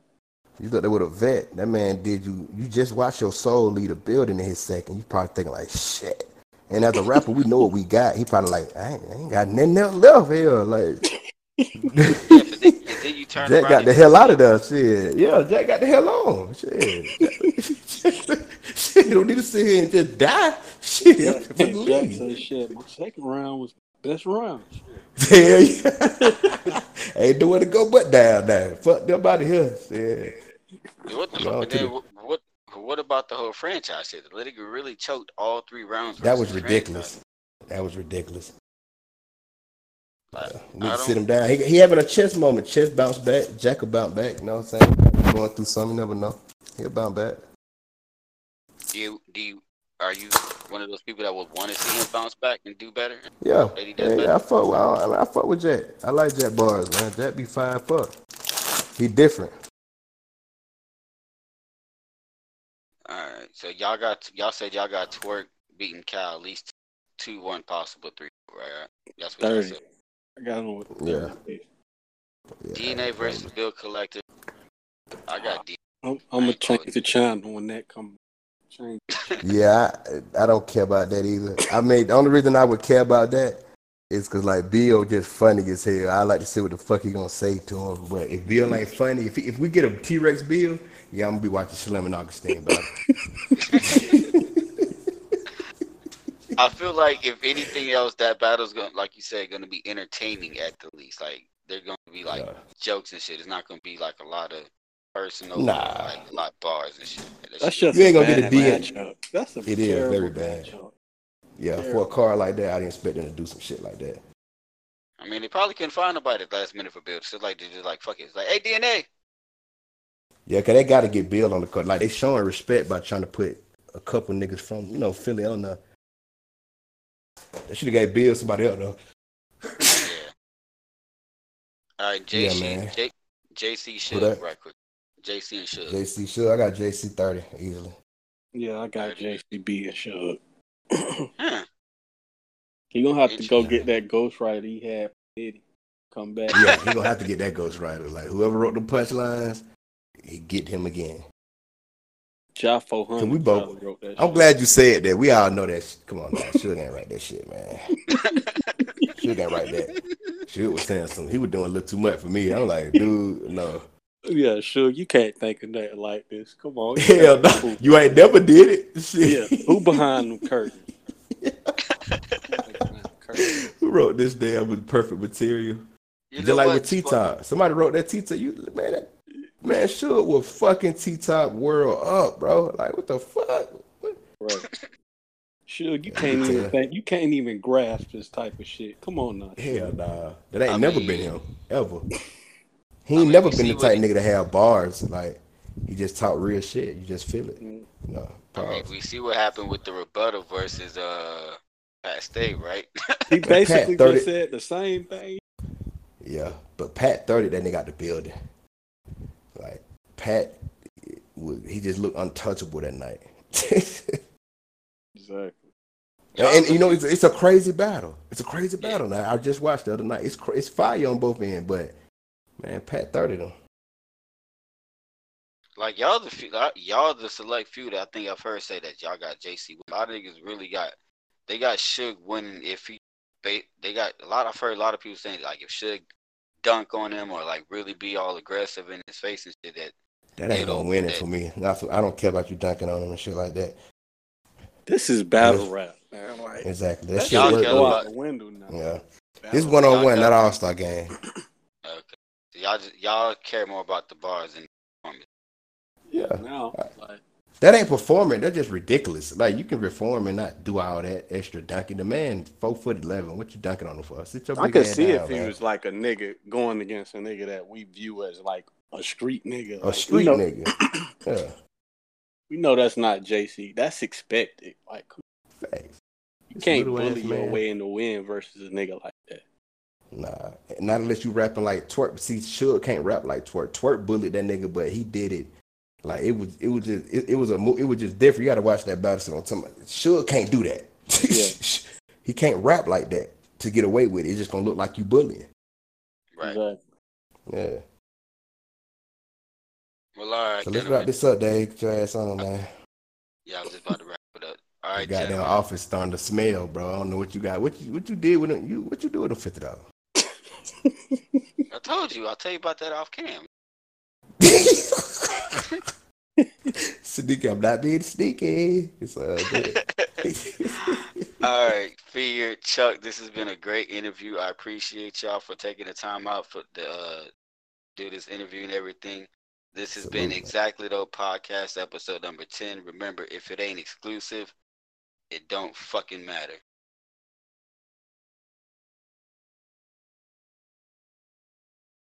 You thought that with a vet. That man did you. You just watch your soul leave the building in his second. You probably thinking like shit. And as a rapper, we know what we got. He probably like I ain't, I ain't got nothing else left here. Like Yeah, but then, then you turn Jack got the hell out of there. Shit. Yeah, Jack got the hell on. Shit. shit. Don't need to sit here and just die. Shit. Jack, Finna Jack said, "Shit, my second round was best round." Hell yeah. Ain't nowhere to go but down there. Fuck them out of here. Shit. What the Go fuck? on But to then what, what? About the whole franchise shit? The nigga really choked all three rounds. That was ridiculous. That was ridiculous. franchise. We to sit him down. He, he having a chest moment. Chest bounce back. Jack will bounce back. You know what I'm saying? Going through something, you never know. He'll bounce back. Do you, do you, are you one of those people that would want to see him bounce back and do better? Yeah. Yeah, better? I fuck with I, I fuck with Jack. I like Jack bars, man. Jack be fine fuck. He different. Right. So y'all got y'all said y'all got Twork beating Cal at least two, one possible three, right? That's what y'all Thirty. said. I got him with Yeah. Yeah, DNA versus Bill Collector. I got D. I'm, I'm gonna change the channel when that comes. Change. Yeah, I, I don't care about that either. I mean, the only reason I would care about that is because like Bill just funny as hell. I like to see what the fuck he gonna say to him. But if Bill ain't funny, if he, if we get a T Rex Bill, yeah, I'm gonna be watching Slim and Augustine. But I feel like if anything else, that battle's gonna, like you said, gonna be entertaining at the least. Like they're gonna be like Yeah. jokes and shit. It's not gonna be like a lot of personal, Nah. like a lot of bars and shit. That That's shit- just You ain't gonna get a a D in- That's a It is very bad. matchup. yeah, for a car like that, I didn't expect them to do some shit like that. I mean, they probably couldn't find nobody at the last minute for Bill. So like they just like fuck it. It's like, hey DNA. Yeah, cause they got to get Bill on the court. Like they showing respect by trying to put a couple niggas from you know Philly on the. They should have gave Bill somebody else though. Yeah. All right, Yeah, JC, man. J, JC should that? right quick. JC and should. JC, sure, I got JC thirty easily. Yeah, I got JCB and Suge. Huh. he gonna have to go get that Ghost Rider he had. Diddy. Come back. Yeah, he gonna have to get that Ghost Rider. Like whoever wrote the punchlines, he get him again. Ja 400. Can we both- wrote that I'm glad you said that. We all know that. sh- Come on, man. Suge ain't write that shit, man. Suge ain't write that. Suge was saying something. He was doing a little too much for me. I'm like, dude, no. Yeah, sure. You can't think of nothing like this. Come on. Hell no. You ain't never did it. Shit. Yeah, who behind them curtains? Who wrote this damn with perfect material? You Just like what? with T Top. Somebody wrote that T Top. You man, that, man, sure will fucking T Top world up, bro. Like what the fuck? What? Right. Sure, you can't even think. You can't even grasp this type of shit. Come on now. Hell nah. That ain't I never mean- been him ever. He I ain't mean, never been the type he- nigga to have bars. Like he just talk real shit. You just feel it. Mm. No. I mean, we see what happened with the rebuttal versus uh Pat Stay, right? He basically 30 just said the same thing. Yeah, but Pat thirty, that nigga got the building. Like Pat, would- he just looked untouchable that night. Exactly. and, you know, it's, it's a crazy battle. It's a crazy battle. Now I just watched the other night. It's cra- it's fire on both ends, but man, Pat thirty them. like y'all the few, y'all the select few that I think I've heard say that y'all got JC. A lot of niggas really got they got Suge winning if he they they got a lot. I've heard a lot of people saying like if Suge dunk on him or like really be all aggressive in his face and shit that That ain't gonna win it for me. Not for, I don't care about you dunking on him and shit like that. This is battle Yeah. rap, man. Like Exactly. That that shit shit Y'all work. go out the window now. Yeah, Battle it's one on one, Y'all not got- all star game. okay. So y'all just y'all care more about the bars than performance. Yeah, Now, like that ain't performing. That's just ridiculous. Like you can perform and not do all that extra dunking. The man four foot eleven. What you dunking on him for? Sit your I big could see down, if he man. was like a nigga going against a nigga that we view as like a street nigga. a Like, street know, nigga. Yeah, We know that's not JC. That's expected. Like facts. you This can't little bully your way in the win versus a nigga like that. Nah, not unless you rapping like Twork. See, Suge can't rap like Twork. Twork bullied that nigga, but he did it. Like it was, it was just, it, it was a, mo- it was just different. You got to watch that battle. So somebody, Suge can't do that. Yeah. he can't rap like that to get away with it. It's just gonna look like you bullying. Right. Exactly. Yeah. Well, all right. So let's wrap this up, Dave. Get your ass on, man. Yeah, I was just about to wrap it up. All right, Goddamn office starting to smell, bro. I don't know what you got. What you, what you did with it? You, what you do with the fifty dollars? I told you. I'll tell you about that off cam. Sneaky, I'm not being sneaky. It's uh, good. All right, Fear, Chuck, this has been a great interview. I appreciate y'all for taking the time out for the uh, do this interview and everything. This has been. Exactly Tho podcast episode number 10. Remember, if it ain't exclusive, it don't fucking matter.